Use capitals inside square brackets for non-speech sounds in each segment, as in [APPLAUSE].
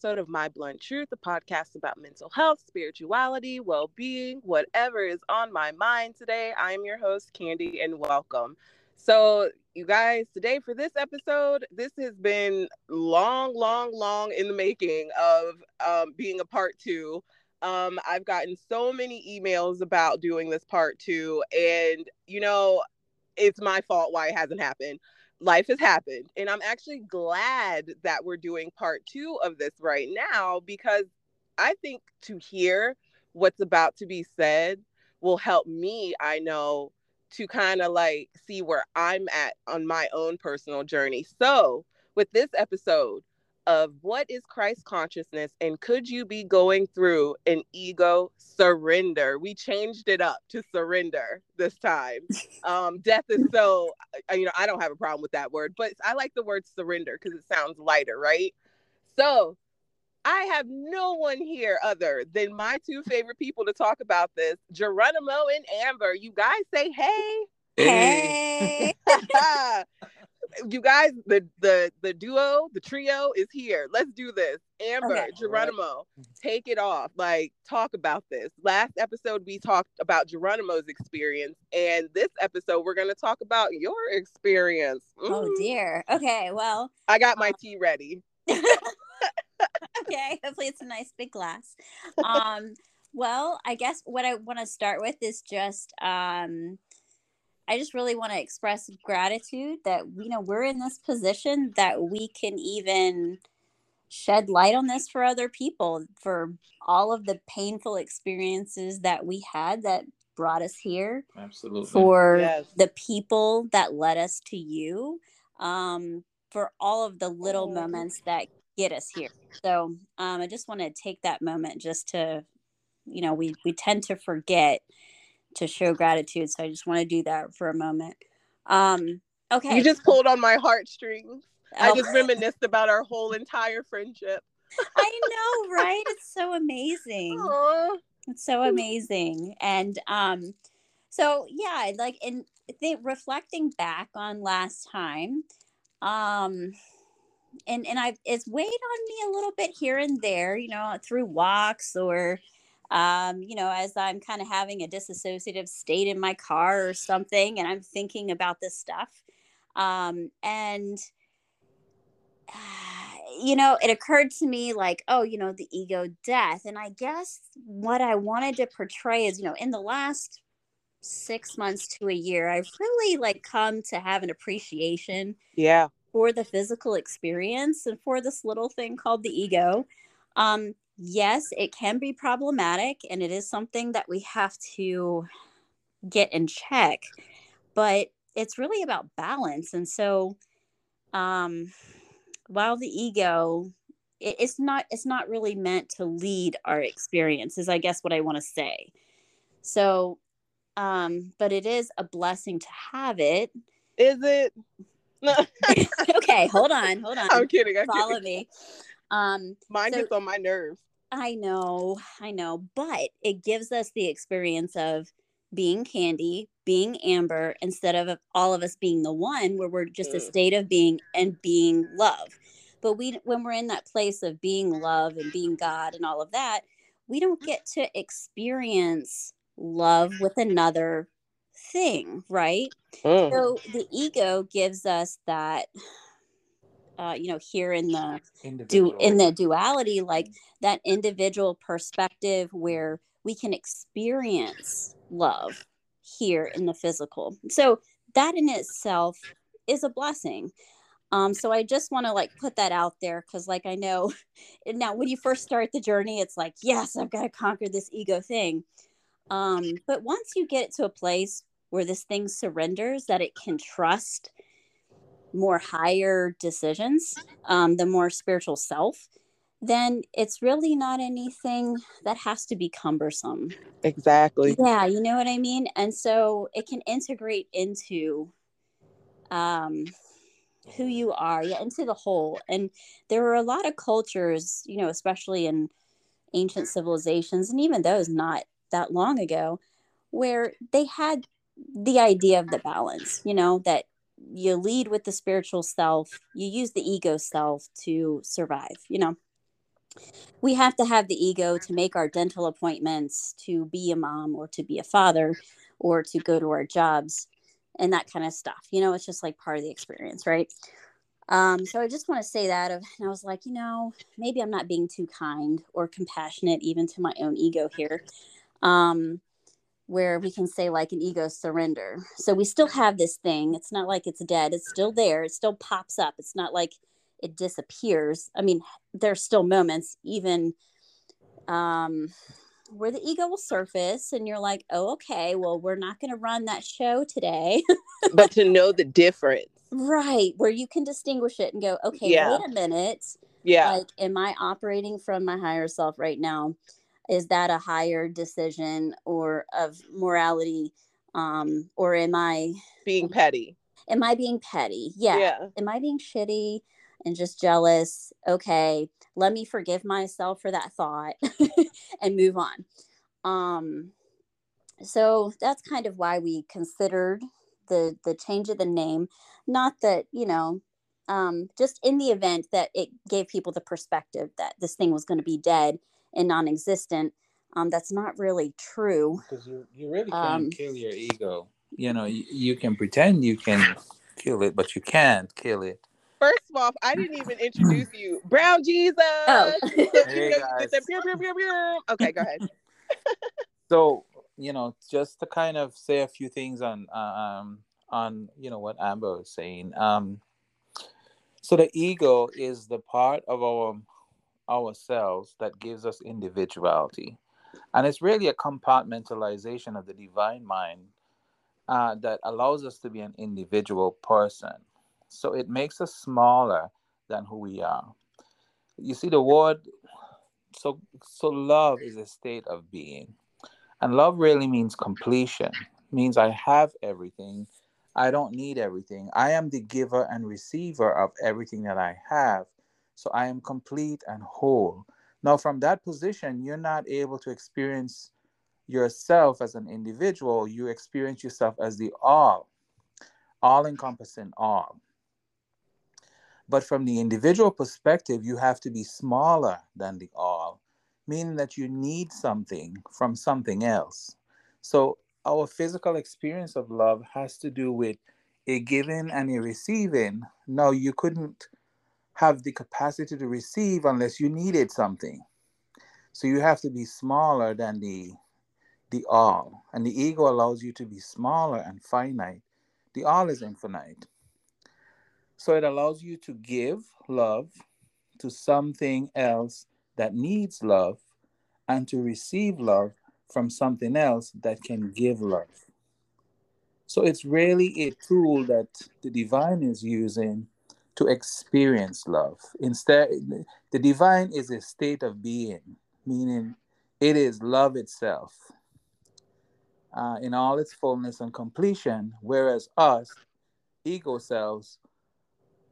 episode of My Blunt Truth, a podcast about mental health, spirituality, well being, whatever is on my mind today. I am your host, Candy, and welcome. So, you guys, today for this episode, this has been long, long, long in the making of um, being a part two. Um, I've gotten so many emails about doing this part two, and you know, it's my fault why it hasn't happened life has happened. And I'm actually glad that we're doing part two of this right now because I think to hear what's about to be said will help me, I know, to kind of like see where I'm at on my own personal journey. So, with this episode, of what is Christ consciousness and could you be going through an ego surrender? We changed it up to surrender this time. Um, death is so, you know, I don't have a problem with that word, but I like the word surrender because it sounds lighter, right? So I have no one here other than my two favorite people to talk about this Geranomo and Amber. You guys say hey. Hey. [LAUGHS] [LAUGHS] [LAUGHS] you guys, the the the duo, the trio is here. Let's do this. Amber, okay. Geranomo, take it off. Like, talk about this. Last episode, we talked about Geranomo's experience, and this episode, we're going to talk about your experience. Mm. Oh dear. Okay. Well, I got my uh, tea ready. [LAUGHS] [LAUGHS] okay. Hopefully, it's a nice big glass. Um. well, I guess what I want to start with is just um I just really want to express gratitude that you know we're in this position that we can even shed light on this for other people for all of the painful experiences that we had that brought us here absolutely for yes. the people that led us to you um, for all of the little oh. moments that get us here so um, i just want to take that moment just to you know we we tend to forget to show gratitude. So I just want to do that for a moment. Um, okay. You just pulled on my heartstrings. Oh. I just reminisced about our whole entire friendship. I [LAUGHS] know, right? It's so amazing. Aww. It's so amazing. And um, so yeah, like in think reflecting back on last time, um, and and I it's weighed on me a little bit here and there, you know, through walks or um, you know, as I'm kind of having a disassociative state in my car or something, and I'm thinking about this stuff. Um, and, [SIGHS] you know, it occurred to me like, oh, you know, the ego death. And I guess what I wanted to portray is, you know, in the last six months to a year, I've really like come to have an appreciation. Yeah. For the physical experience and for this little thing called the ego. Um, yes, it can be problematic and it is something that we have to get in check, but it's really about balance. And so, um, while the ego, it, it's not, it's not really meant to lead our experiences, I guess what I want to say. So, um, but it is a blessing to have it. Is it? [LAUGHS] okay, hold [LAUGHS] on, hold on. I'm kidding. I'm Follow kidding. me. Um, Mine so, gets on my nerves. I know, I know, but it gives us the experience of being Candy, being Amber, instead of all of us being the one where we're just a mm. state of being and being love. But we, when we're in that place of being love and being God and all of that, we don't get to experience love with another thing, right? Mm. So the ego gives us that uh, you know here in the do in the duality like that individual perspective where we can experience love here in the physical. So that in itself is a blessing. Um, so I just want to like put that out there because, like, I know [LAUGHS] now when you first start the journey, it's like, yes, I've got to conquer this ego thing. Um, but once you get to a place where this thing surrenders, that it can trust more higher decisions, um, the more spiritual self, then it's really not anything that has to be cumbersome. Exactly. Yeah, you know what I mean? And so it can integrate into um, who you are, yeah, into the whole. And there were a lot of cultures, you know, especially in ancient civilizations, and even those not that long ago, where they had the idea of the balance, you know, that you lead with the spiritual self you use the ego self to survive you know we have to have the ego to make our dental appointments, to be a mom or to be a father or to go to our jobs and that kind of stuff. You know, it's just like part of the experience, right? Um, so I just want to say that of, and I was like, you know, maybe I'm not being too kind or compassionate even to my own ego here. Um, where we can say like an ego surrender. So we still have this thing. It's not like it's dead. It's still there. It still pops up. It's not like it disappears. I mean, there's still moments even um where the ego will surface and you're like, "Oh, okay, well, we're not going to run that show today." [LAUGHS] but to know the difference. Right, where you can distinguish it and go, "Okay, yeah. wait a minute." Yeah. Like am I operating from my higher self right now? Is that a higher decision or of morality um or am i being petty. Am i being petty? Yeah. yeah. Am i being shitty and just jealous? Okay let me forgive myself for that thought [LAUGHS] and move on. Um so that's kind of why we considered the the change of the name. Not that you know um, just in the event that it gave people the perspective that this thing was going to be dead and non-existent um, that's not really true because you, you really can't um, kill your ego you know you, you can pretend you can kill it but you can't kill it First of all, I didn't even introduce you. [LAUGHS] Brown Jesus. Oh. [LAUGHS] hey okay, go ahead. [LAUGHS] so, you know, just to kind of say a few things on um on you know what Amber was saying. Um so the ego is the part of our ourselves that gives us individuality. And it's really a compartmentalization of the divine mind uh, that allows us to be an individual person. So it makes us smaller than who we are. You see, the word, so, so love is a state of being. And love really means completion, means I have everything. I don't need everything. I am the giver and receiver of everything that I have. So I am complete and whole. Now, from that position, you're not able to experience yourself as an individual. You experience yourself as the all, all encompassing all. But from the individual perspective, you have to be smaller than the all, meaning that you need something from something else. So, our physical experience of love has to do with a giving and a receiving. Now, you couldn't have the capacity to receive unless you needed something. So you have to be smaller than the the all. And the ego allows you to be smaller and finite. The all is infinite. So it allows you to give love to something else that needs love and to receive love from something else that can give love. So it's really a tool that the divine is using to experience love. Instead, the divine is a state of being, meaning it is love itself uh, in all its fullness and completion, whereas us, ego selves,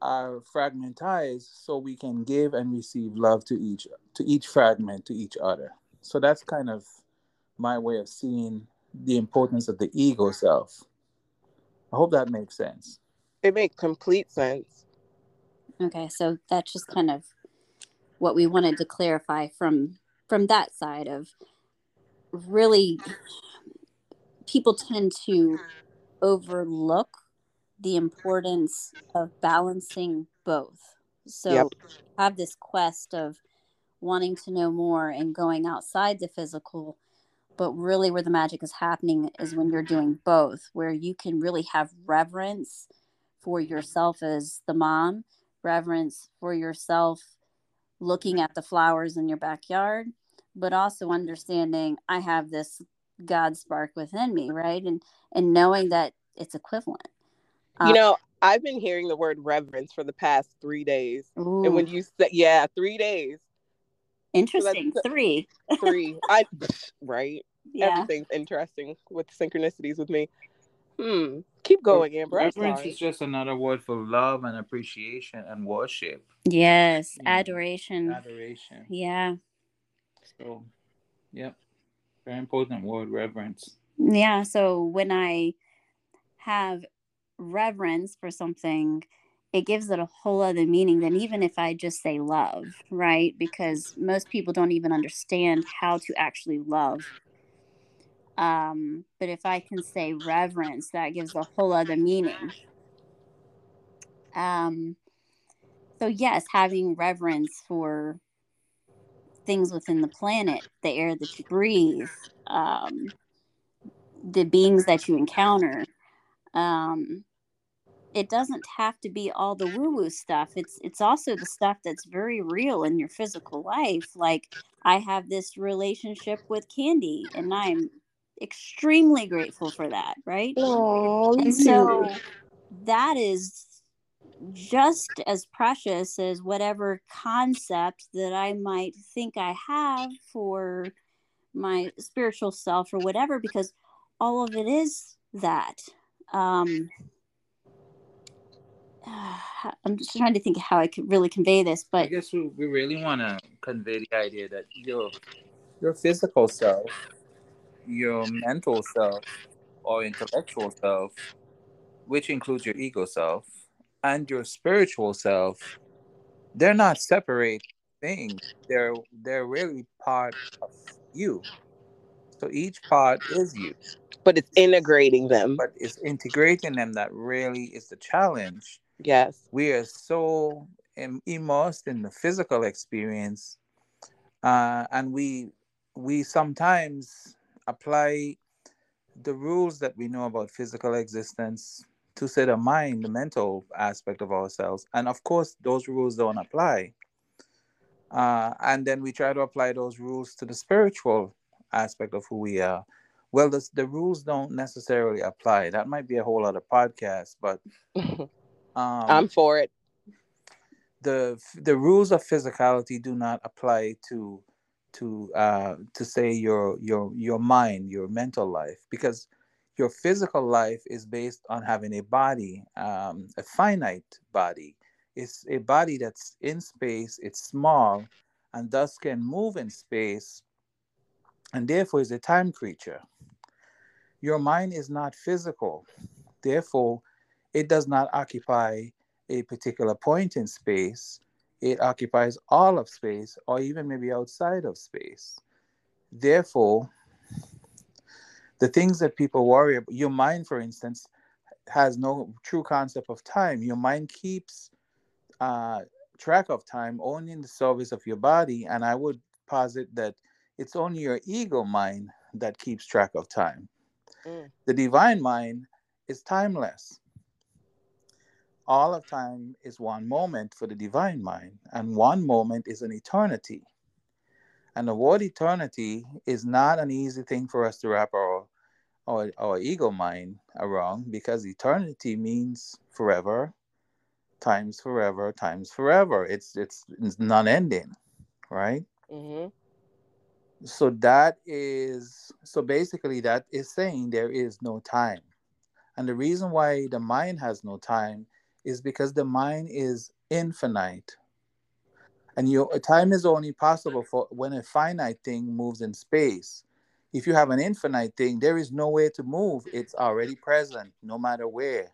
are fragmentized so we can give and receive love to each to each fragment to each other. So that's kind of my way of seeing the importance of the ego self. I hope that makes sense. It makes complete sense. Okay, so that's just kind of what we wanted to clarify from from that side of really people tend to overlook the importance of balancing both. So yep. have this quest of wanting to know more and going outside the physical, but really where the magic is happening is when you're doing both, where you can really have reverence for yourself as the mom reverence for yourself looking at the flowers in your backyard but also understanding i have this god spark within me right? And and knowing that it's equivalent. You um, know i've been hearing the word reverence for the past three days ooh. and when you said yeah three days. Interesting so three. three. [LAUGHS] I [LAUGHS] right? Yeah. everything's interesting with synchronicities with me. Hmm. Keep going, Amber. Reverence is just another word for love and appreciation and worship. Yes, mm. adoration. Adoration. Yeah. So, yep. Very important word, reverence. Yeah. So when I have reverence for something, it gives it a whole other meaning than even if I just say love, right? Because most people don't even understand how to actually love. Um, but if I can say reverence, that gives a whole other meaning. Um, so, yes, having reverence for things within the planet, the air that you breathe, um, the beings that you encounter. Um, it doesn't have to be all the woo woo stuff. It's it's also the stuff that's very real in your physical life. Like I have this relationship with Candy, and I'm extremely grateful for that. Right? Oh, and so that is just as precious as whatever concept that I might think I have for my spiritual self or whatever, because all of it is that. Um, [SIGHS] I'm just trying to think how I could really convey this, but I guess we, we really want to convey the idea that your your physical self, your mental self, or intellectual self, which includes your ego self, and your spiritual self, they're not separate things. They're they're really part of you. So each part is you. But it's integrating them. But it's integrating them that really is the challenge Yes. We are so immersed in the physical experience, uh, and we we sometimes apply the rules that we know about physical existence to say the mind, the mental aspect of ourselves, and of course those rules don't apply. Uh, and then we try to apply those rules to the spiritual aspect of who we are. Well, the, the rules don't necessarily apply. That might be a whole other podcast, but [LAUGHS] Um, I'm for it. The the rules of physicality do not apply to to uh, to say your your your mind, your mental life, because your physical life is based on having a body, um, a finite body. It's a body that's in space. It's small, and thus can move in space, and therefore is a time creature. Your mind is not physical, therefore it does not occupy a particular point in space. It occupies all of space or even maybe outside of space. Therefore, the things that people worry about, your mind, for instance, has no true concept of time. Your mind keeps uh, track of time only in the service of your body. And I would posit that it's only your ego mind that keeps track of time. Mm. The divine mind is timeless all of time is one moment for the divine mind, and one moment is an eternity. And the word eternity is not an easy thing for us to wrap our, our, our ego mind around because eternity means forever, times forever, times forever. It's it's, it's non-ending, right? Mm-hmm. So that is so basically that is saying there is no time. And the reason why the mind has no time is because the mind is infinite. And your time is only possible for when a finite thing moves in space. If you have an infinite thing, there is no way to move. It's already present, no matter where.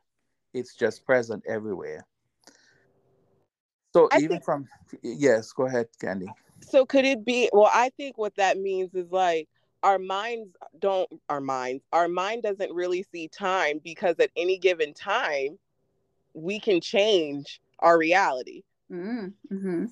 It's just present everywhere. So I even think, from yes, go ahead, Candy. So could it be well, I think what that means is like our minds don't our minds our mind doesn't really see time because at any given time we can change our reality. Mm-hmm.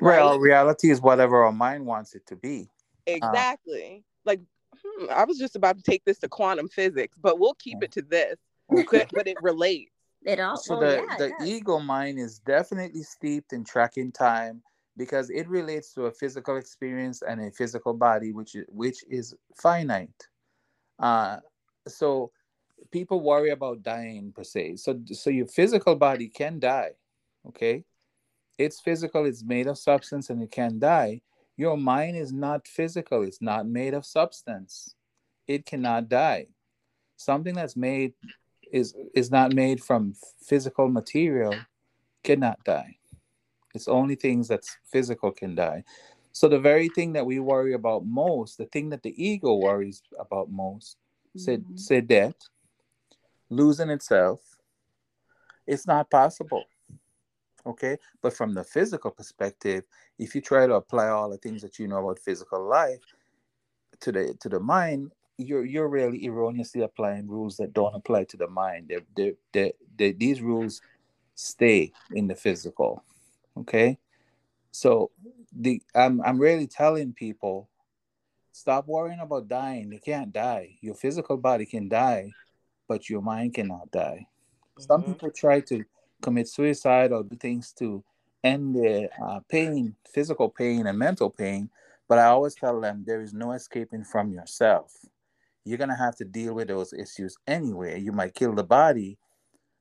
Right? Well, reality is whatever our mind wants it to be. Uh, exactly. Uh, like, hmm, I was just about to take this to quantum physics, but we'll keep it to this. Okay. but it relates. It also so the, yeah, the ego mind is definitely steeped in tracking time because it relates to a physical experience and a physical body, which is, which is finite. Uh, so people worry about dying per se. So so your physical body can die. Okay. It's physical, it's made of substance and it can die. Your mind is not physical, it's not made of substance. It cannot die. Something that's made is is not made from physical material cannot die. It's only things that's physical can die. So the very thing that we worry about most, the thing that the ego worries about most, mm-hmm. say, say death, losing itself, it's not possible. Okay. But from the physical perspective, if you try to apply all the things that you know about physical life to the to the mind, you're you're really erroneously applying rules that don't apply to the mind. They're, they're, they're, they these rules stay in the physical. Okay. So the I'm I'm really telling people stop worrying about dying. You can't die. Your physical body can die, but your mind cannot die. Mm-hmm. Some people try to commit suicide or do things to end their uh, pain, physical pain and mental pain. But I always tell them there is no escaping from yourself. You're gonna have to deal with those issues anyway. You might kill the body,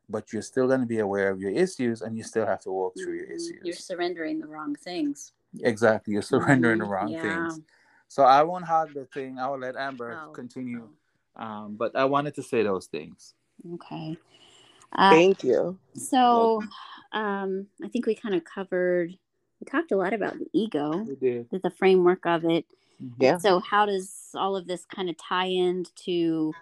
but you're still gonna be aware of your issues, and you still have to walk through your mm-hmm. issues. You're surrendering the wrong things. Exactly, you're surrendering mm-hmm. the wrong yeah. things. So I won't hog the thing. I will let Amber oh. continue. Um, but I wanted to say those things. Okay. Uh, Thank you. So, um, I think we kind of covered. We talked a lot about the ego, the framework of it. Mm-hmm. Yeah. So, how does all of this kind of tie into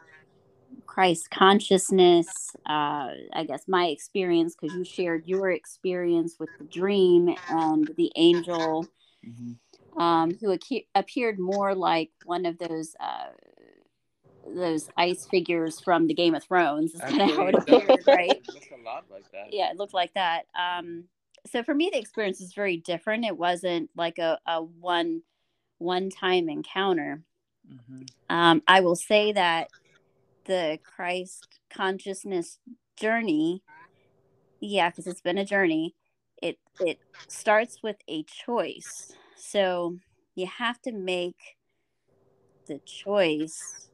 Christ consciousness? Uh, I guess my experience, because you shared your experience with the dream and the angel, mm-hmm. um, who ac- appeared more like one of those. Uh, those ice figures from the Game of Thrones. Is kind of how it appeared, right? It looks a lot like that. Yeah, it looked like that. Um, so for me, the experience is very different. It wasn't like a, a one one time encounter. Mm-hmm. Um, I will say that the Christ consciousness journey, yeah, because it's been a journey. It it starts with a choice. So you have to make the choice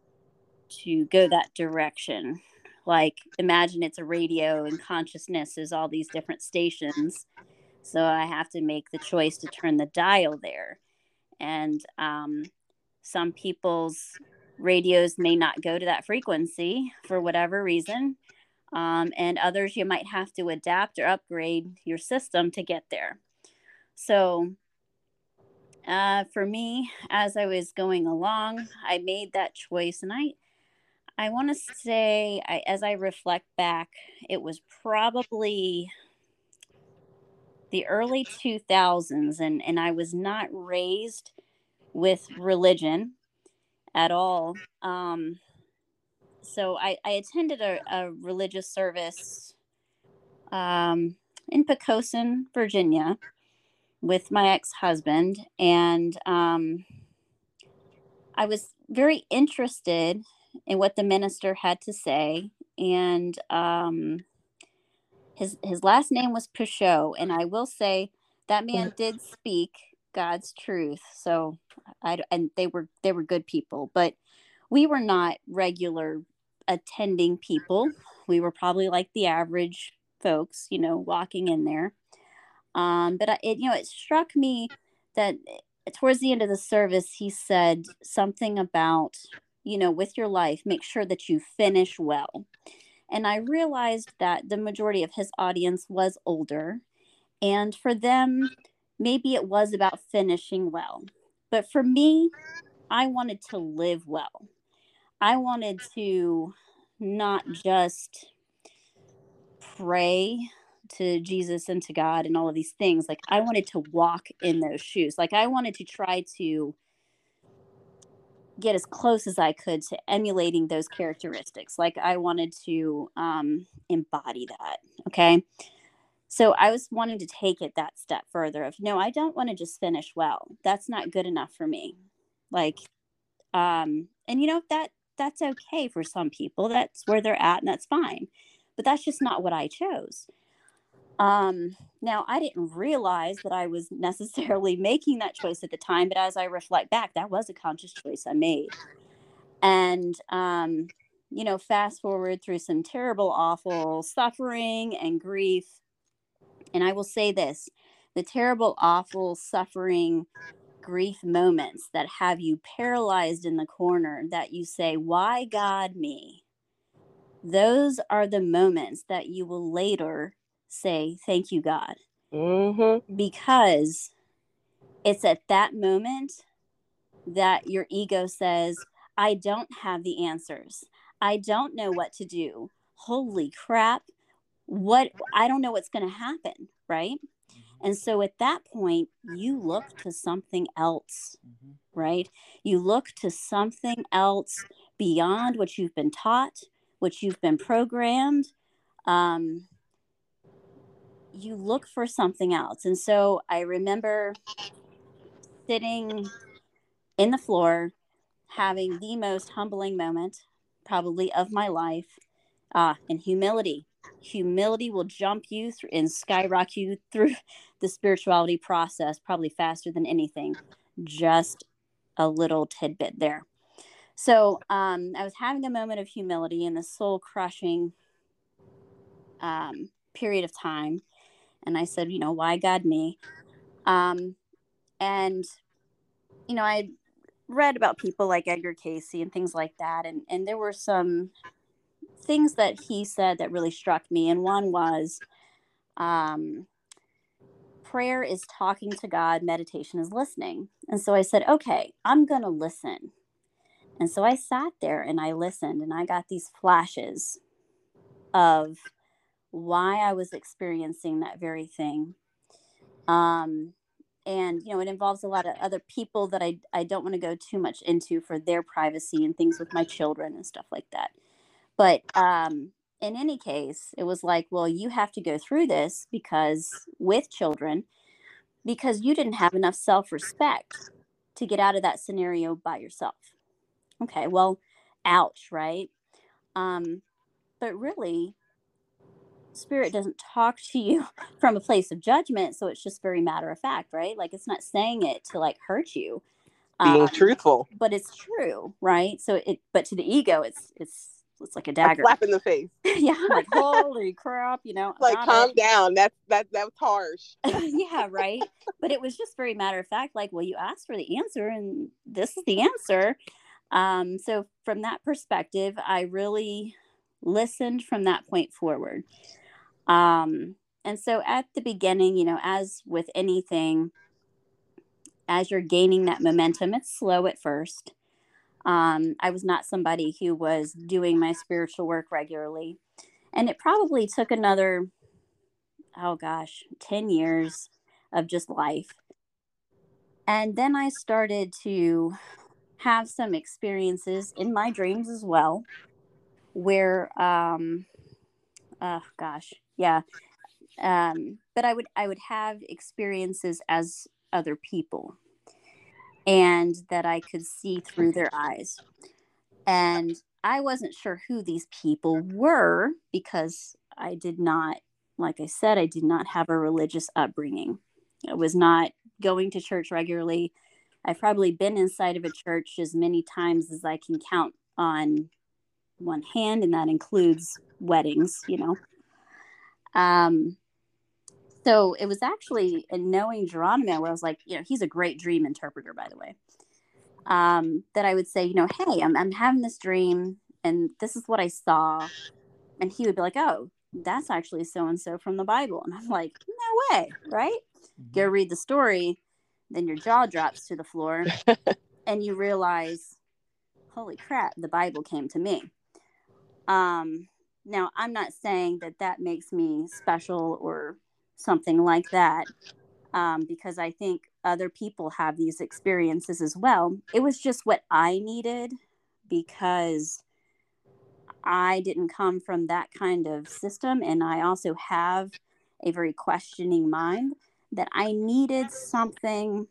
to go that direction. Like, imagine it's a radio and consciousness is all these different stations. So I have to make the choice to turn the dial there. And um, some people's radios may not go to that frequency for whatever reason. Um, and others you might have to adapt or upgrade your system to get there. So, uh, for me, as I was going along, I made that choice, and I I want to say, I, as I reflect back, it was probably the early 2000s, and, and I was not raised with religion at all. Um, so I, I attended a, a religious service um, in Poquoson, Virginia, with my ex husband, and um, I was very interested and what the minister had to say. And um, his his last name was Pichot, and I will say that man did speak God's truth. So I and they were they were good people, but we were not regular attending people. We were probably like the average folks, you know, walking in there. Um, but I, it you know it struck me that towards the end of the service he said something about you know, with your life, make sure that you finish well. And I realized that the majority of his audience was older. And for them, maybe it was about finishing well. But for me, I wanted to live well. I wanted to not just pray to Jesus and to God and all of these things. Like, I wanted to walk in those shoes. Like, I wanted to try to get as close as I could to emulating those characteristics. Like I wanted to um, embody that. Okay. So I was wanting to take it that step further of no, I don't want to just finish well. That's not good enough for me. Like, um, and you know, that that's okay for some people. That's where they're at and that's fine. But that's just not what I chose. Um, now, I didn't realize that I was necessarily [LAUGHS] making that choice at the time, but as I reflect back, that was a conscious choice I made. And, um, you know, fast forward through some terrible, awful suffering and grief. And I will say this the terrible, awful suffering, grief moments that have you paralyzed in the corner that you say, Why God me? Those are the moments that you will later say, Thank you, God. Mm-hmm. Because it's at that moment that your ego says, I don't have the answers. I don't know what to do. Holy crap. What I don't know what's going to happen. right? And so at that point, you look to something else, mm-hmm. right? You look to something else beyond what you've been taught, what you've been programmed. Um, you look for something else. And so I remember sitting in the floor, having the most humbling moment, probably of my life, uh, in humility. Humility will jump you through and skyrocket you through the spirituality process probably faster than anything. Just a little tidbit there. So um, i was having a moment of humility in the soul crushing um, period of time and i said you know why god me um, and you know i read about people like edgar Cayce and things like that and and there were some things that he said that really struck me, and one was um, prayer is talking to God, meditation is listening. And so I said, okay, I'm going to listen. And so I sat there and I listened, and I got these flashes of why I was experiencing that very thing. Um, and you know it involves a lot of other people that I, I don't want to go too much into for their privacy and things with my children and stuff like that but um, in any case, it was like, well, you have to go through this because with children, because you didn't have enough self respect to get out of that scenario by yourself. Okay, well, ouch, right? Um, but really, spirit doesn't talk to you [LAUGHS] from a place of judgment, so it's just very matter of fact, right? Like it's not saying it to like hurt you. Being um, truthful, but it's true, right? So it, but to the ego, it's it's it's like a dagger. A slap in the face. [LAUGHS] yeah, [LAUGHS] like holy crap, you know. Like calm it. down. That's that that was harsh. yeah, right. But it was just very matter of fact, like, well, you asked for the answer and this is the answer. Um, so from that perspective, I really listened from that point forward. Um, and so at the beginning, you know, as with anything, as you're gaining that momentum, it's slow at first. Um, I was not somebody who was doing my spiritual work regularly. And it probably took another, oh gosh, 10 years of just life. And then I started to have some experiences in my dreams as well, where, um, oh gosh, yeah. Um, but I would I would have experiences as other people and that I could see through their eyes. And I wasn't sure who these people were because I did not, like I said, I did not have a religious upbringing. I was not going to church regularly. I've probably been inside of a church as many times as I can count on one hand, and that includes weddings, you know. Um, so it was actually in knowing Geranomo where I was like, you know, he's a great dream interpreter, by the way. Um, that I would say, you know, hey, I'm, I'm having this dream and this is what I saw. And he would be like, oh, that's actually so and so from the Bible. And I'm like, no way, right? Mm-hmm. Go read the story. Then your jaw drops to the floor [LAUGHS] and you realize, holy crap, the Bible came to me. Um, now, I'm not saying that that makes me special or something like that um, because I think other people have these experiences as well. It was just what I needed because I didn't come from that kind of system. And I also have a very questioning mind that I needed something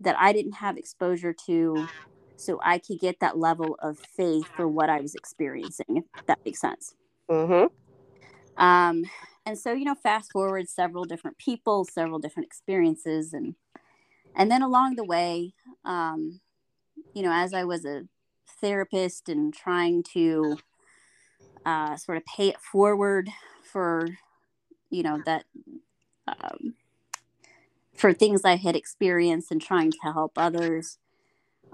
that I didn't have exposure to so I could get that level of faith for what I was experiencing, if that makes sense. Mm-hmm. Um, and so you know fast forward several different people several different experiences and and then along the way um, you know as i was a therapist and trying to uh, sort of pay it forward for you know that um, for things i had experienced and trying to help others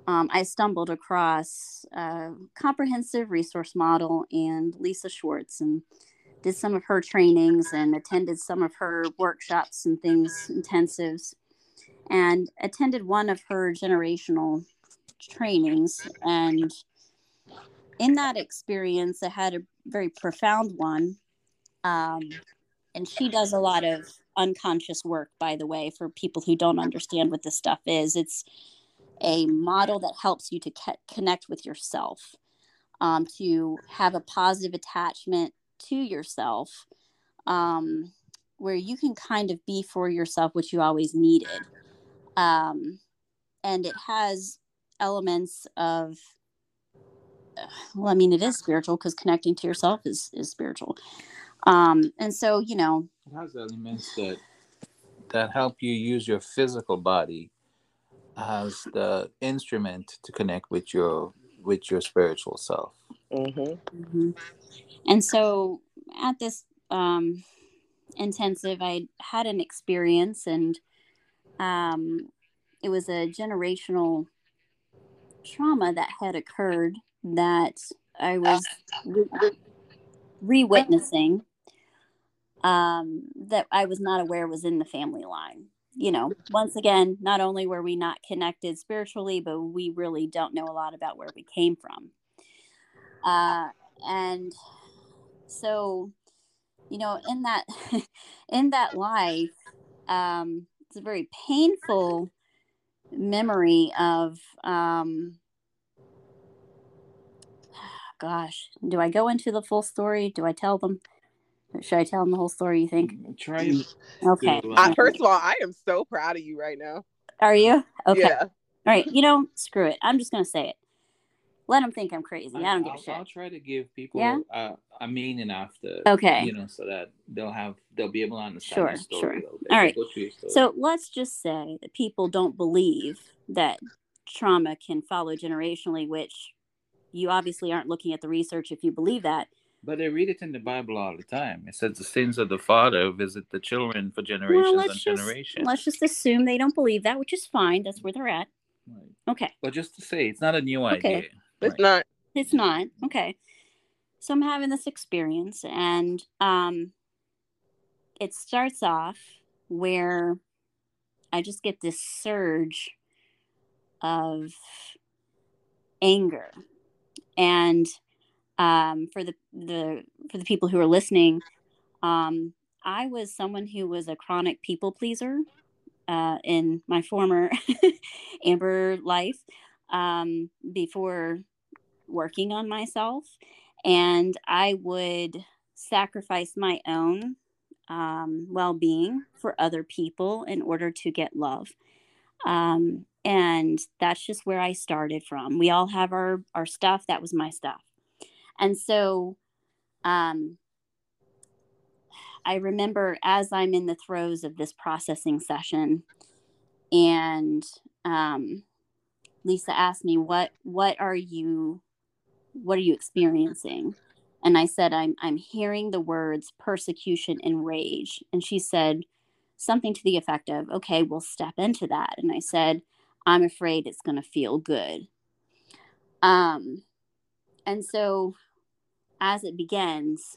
um, i stumbled across a comprehensive resource model and lisa schwartz and did some of her trainings and attended some of her workshops and things, intensives, and attended one of her generational trainings. And in that experience, I had a very profound one. Um, and she does a lot of unconscious work, by the way, for people who don't understand what this stuff is. It's a model that helps you to ke- connect with yourself, um, to have a positive attachment to yourself, um, where you can kind of be for yourself what you always needed. Um, and it has elements of well i mean it is spiritual because connecting to yourself is is spiritual um and so you know it has elements that that help you use your physical body as the instrument to connect with your with your spiritual self Mm-hmm. mm-hmm. and so at this um intensive i had an experience and um it was a generational trauma that had occurred that I was re witnessing um, that I was not aware was in the family line. You know, once again, not only were we not connected spiritually, but we really don't know a lot about where we came from. Uh, and so, you know, in that [LAUGHS] in that life, um, it's a very painful memory of um, [SIGHS] gosh, do I go into the full story? Do I tell them? Should I tell them the whole story? You think? Mm, Try. Okay. Uh, first of all, I am so proud of you right now. Are you? Okay. Yeah. All right. You know, screw it. I'm just gonna say it. Let them think I'm crazy. I don't give I'll, a shit. I'll try to give people Yeah? uh, a meaning after. Okay. You know, so that they'll have they'll be able to understand Sure, the story sure. a bit. All right. Go through your story. So let's just say that people don't believe that trauma can follow generationally, which you obviously aren't looking at the research if you believe that. But they read it in the Bible all the time. It says the sins of the father visit the children for generations well, and let's just generations. let's just assume they don't believe that, which is fine. That's where they're at. Right. Okay. But just to say, it's not a new Okay. idea. It's Right. not. It's not. Okay. So I'm having this experience and um it starts off where I just get this surge of anger. And um for the the for the people who are listening, um I was someone who was a chronic people pleaser uh in my former [LAUGHS] Amber life um before working on myself. And i would sacrifice my own um, well-being for other people in order to get love. Um, and that's just where i started from. We all have our our stuff. That was my stuff and so um, i remember as i'm in the throes of this processing session and um, lisa asked me what what are you what are you experiencing? And i said i'm i'm hearing the words persecution and rage. And she said something to the effect of okay we'll step into that. And i said i'm afraid it's going to feel good. Um and so as it begins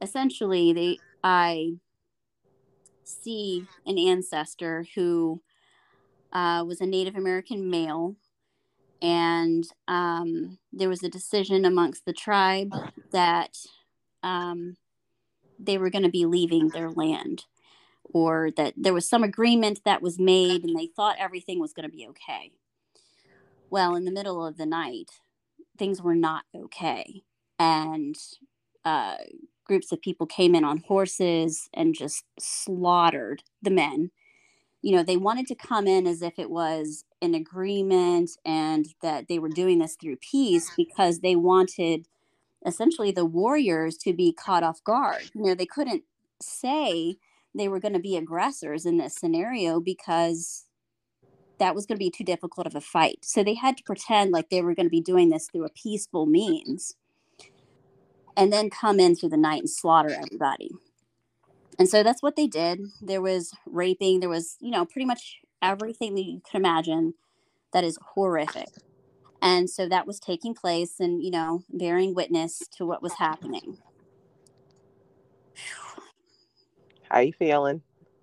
essentially they i see an ancestor who uh, was a native american male. And um, there was a decision amongst the tribe that um, they were going to be leaving their land or that there was some agreement that was made and they thought everything was going to be okay. Well in the middle of the night things were not okay. And uh, groups of people came in on horses and just slaughtered the men. You know they wanted to come in as if it was an agreement and that they were doing this through peace because they wanted essentially the warriors to be caught off guard. You know they couldn't say they were going to be aggressors in this scenario because that was going to be too difficult of a fight. So they had to pretend like they were going to be doing this through a peaceful means and then come in through the night and slaughter everybody. And so that's what they did. There was raping. There was you know pretty much everything that you could imagine that is horrific. And so that was taking place and you know bearing witness to what was happening. How you feeling?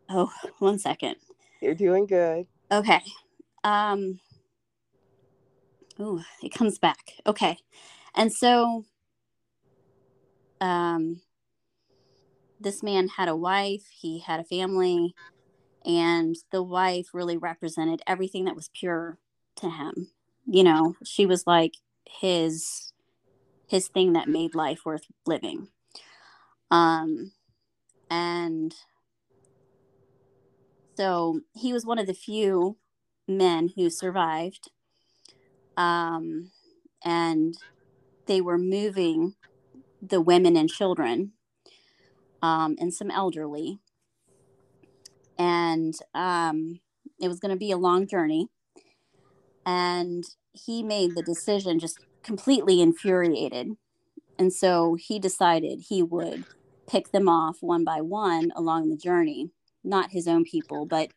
oh one second. You're doing good. okay um Ooh, it comes back okay and so um this man had a wife, he had a family, and the wife really represented everything that was pure to him. You know, she was like his his thing that made life worth living. Um and so he was one of the few men who survived. Um and they were moving the women and children um, and some elderly. And um, it was going to be a long journey. And he made the decision just completely infuriated. And so he decided he would pick them off one by one along the journey, not his own people, but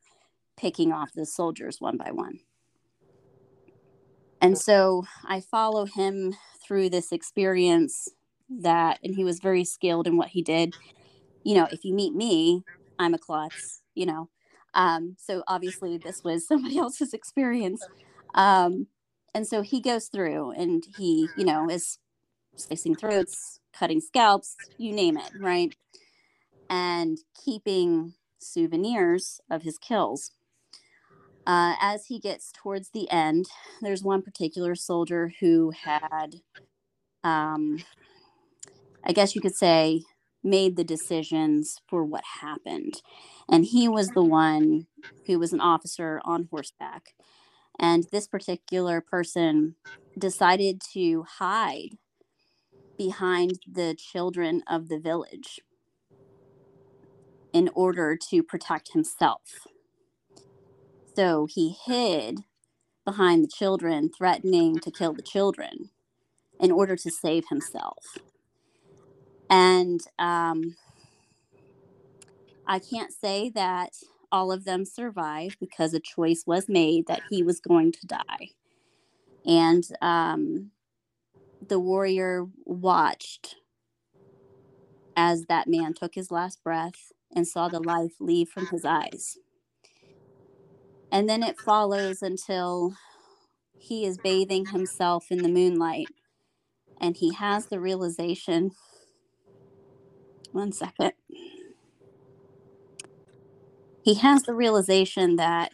picking off the soldiers one by one. And so I follow him through this experience that, and he was very skilled in what he did. You know, if you meet me, I'm a klutz, you know. Um, so obviously, this was [LAUGHS] somebody else's experience. Um, and so he goes through and he, you know, is slicing throats, cutting scalps, you name it, right? And keeping souvenirs of his kills. Uh, as he gets towards the end, there's one particular soldier who had, um, I guess you could say, made the decisions for what happened. And he was the one who was an officer on horseback. And this particular person decided to hide behind the children of the village in order to protect himself. So he hid behind the children, threatening to kill the children in order to save himself. And um, I can't say that all of them survived because a choice was made that he was going to die. And um, the warrior watched as that man took his last breath and saw the life leave from his eyes. And then it follows until he is bathing himself in the moonlight and he has the realization. One second. He has the realization that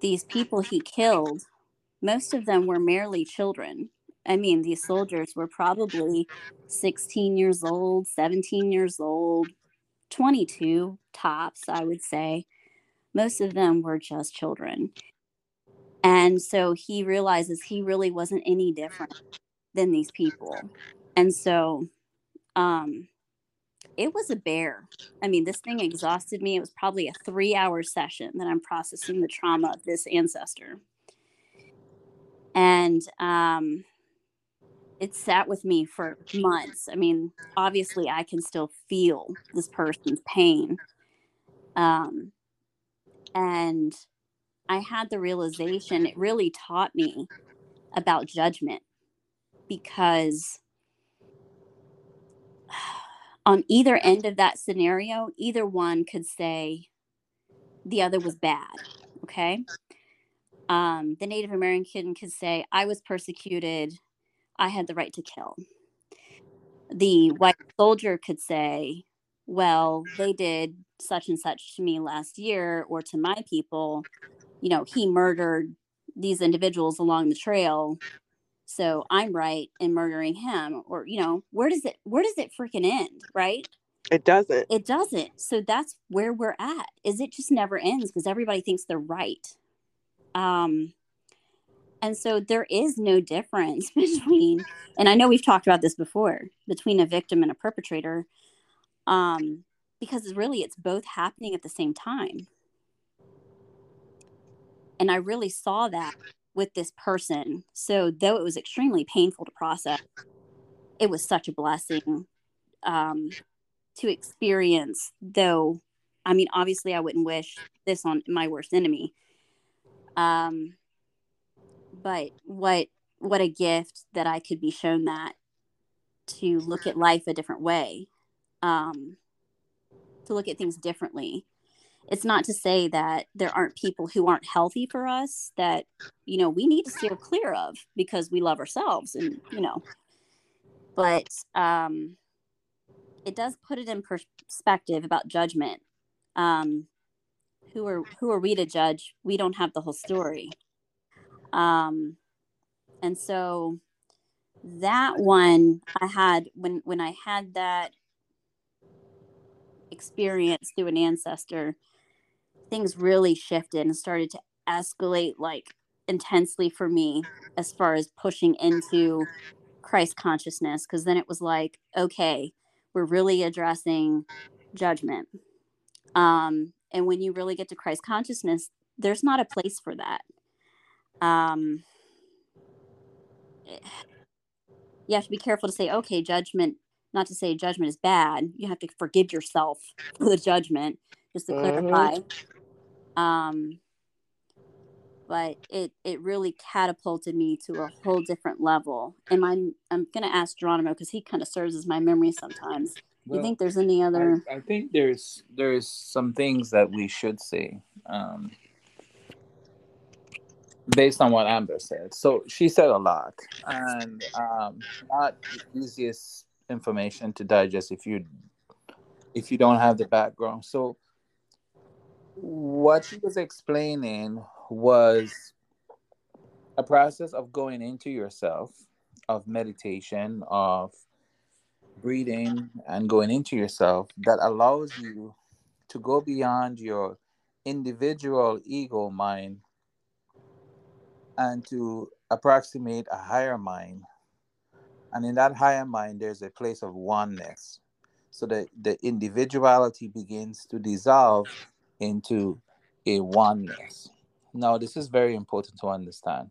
these people he killed, most of them were merely children. I mean, these soldiers were probably 16 years old, 17 years old, 22 tops, I would say most of them were just children. And so he realizes he really wasn't any different than these people. And so um it was a bear. I mean, this thing exhausted me. It was probably a 3-hour session that I'm processing the trauma of this ancestor. And um it sat with me for months. I mean, obviously I can still feel this person's pain. Um and I had the realization, it really taught me about judgment because [SIGHS] on either end of that scenario, either one could say the other was bad. Okay. Um, the Native American could say, I was persecuted. I had the right to kill. The white soldier could say, well, they did such and such to me last year or to my people. You know, he murdered these individuals along the trail. So I'm right in murdering him. Or, you know, where does it where does it freaking end? Right? It doesn't. It doesn't. So that's where we're at. Is it just never ends because everybody thinks they're right. Um and so there is no difference [LAUGHS] between and I know we've talked about this before, between a victim and a perpetrator um, because really it's both happening at the same time. And I really saw that with this person. So, though it was extremely painful to process, it was such a blessing um, to experience. Though, I mean, obviously, I wouldn't wish this on my worst enemy. Um, but what what a gift that I could be shown that to look at life a different way um, to look at things differently. It's not to say that there aren't people who aren't healthy for us that, you know, we need to steer clear of because we love ourselves and, you know, but um, it does put it in perspective about judgment. Um, who are who are we to judge? We don't have the whole story. Um, and so that one I had when when I had that experience through an ancestor, things really shifted and started to escalate like intensely for me as far as pushing into Christ consciousness because then it was like, okay, we're really addressing judgment. Um, and when you really get to Christ consciousness, there's not a place for that. Um, you have to be careful to say, okay, judgment, not to say judgment is bad. You have to forgive yourself [LAUGHS] for the judgment, just to mm-hmm. clarify. Um, but it it really catapulted me to a whole different level. And I'm I'm gonna ask Geranomo because he kind of serves as my memory sometimes. Well, you think there's any other? I, I, think there's there's some things that we should say, um, based on what Amber said. So she said a lot, and um, not the easiest information to digest if you if you don't have the background. So what she was explaining was a process of going into yourself, of meditation, of breathing and going into yourself that allows you to go beyond your individual ego mind and to approximate a higher mind. And in that higher mind, there's a place of oneness. So that the individuality begins to dissolve into a oneness. Now, this is very important to understand.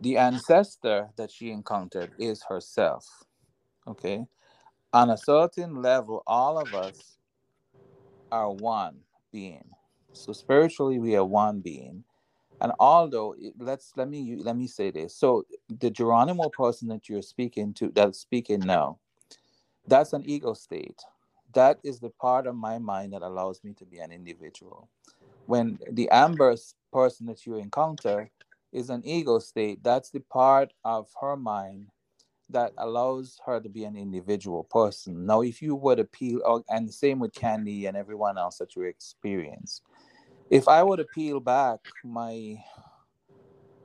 The ancestor that she encountered is herself. Okay. On a certain level, all of us are one being. So spiritually, we are one being. And although let's let me let me say this. So the Geranomo person that you're speaking to, that's speaking now, that's an ego state. That is the part of my mind that allows me to be an individual when the amber person that you encounter is an ego state, that's the part of her mind that allows her to be an individual person. Now, if you were to peel, and the same with Candy and everyone else that you experience, if I were to peel back my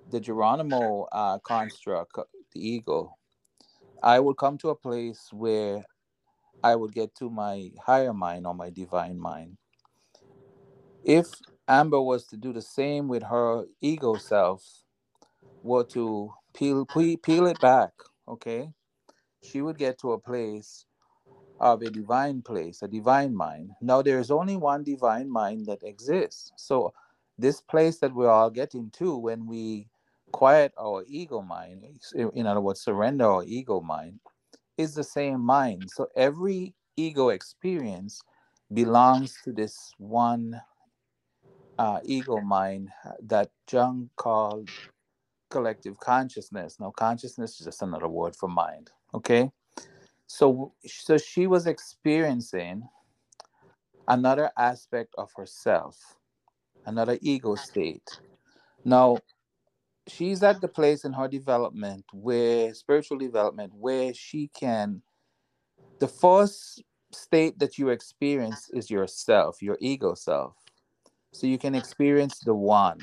the Geranomo uh, construct, the ego, I would come to a place where I would get to my higher mind or my divine mind. If Amber was to do the same with her ego self, were to peel peel it back, okay, she would get to a place of a divine place, a divine mind. Now there is only one divine mind that exists. So this place that we're all getting to when we quiet our ego mind, in other words, surrender our ego mind, is the same mind. So every ego experience belongs to this one uh, ego mind that Jung called collective consciousness. Now, consciousness is just another word for mind. Okay, so so she was experiencing another aspect of herself, another ego state. Now, she's at the place in her development where spiritual development where she can the first state that you experience is yourself your ego self so you can experience the one,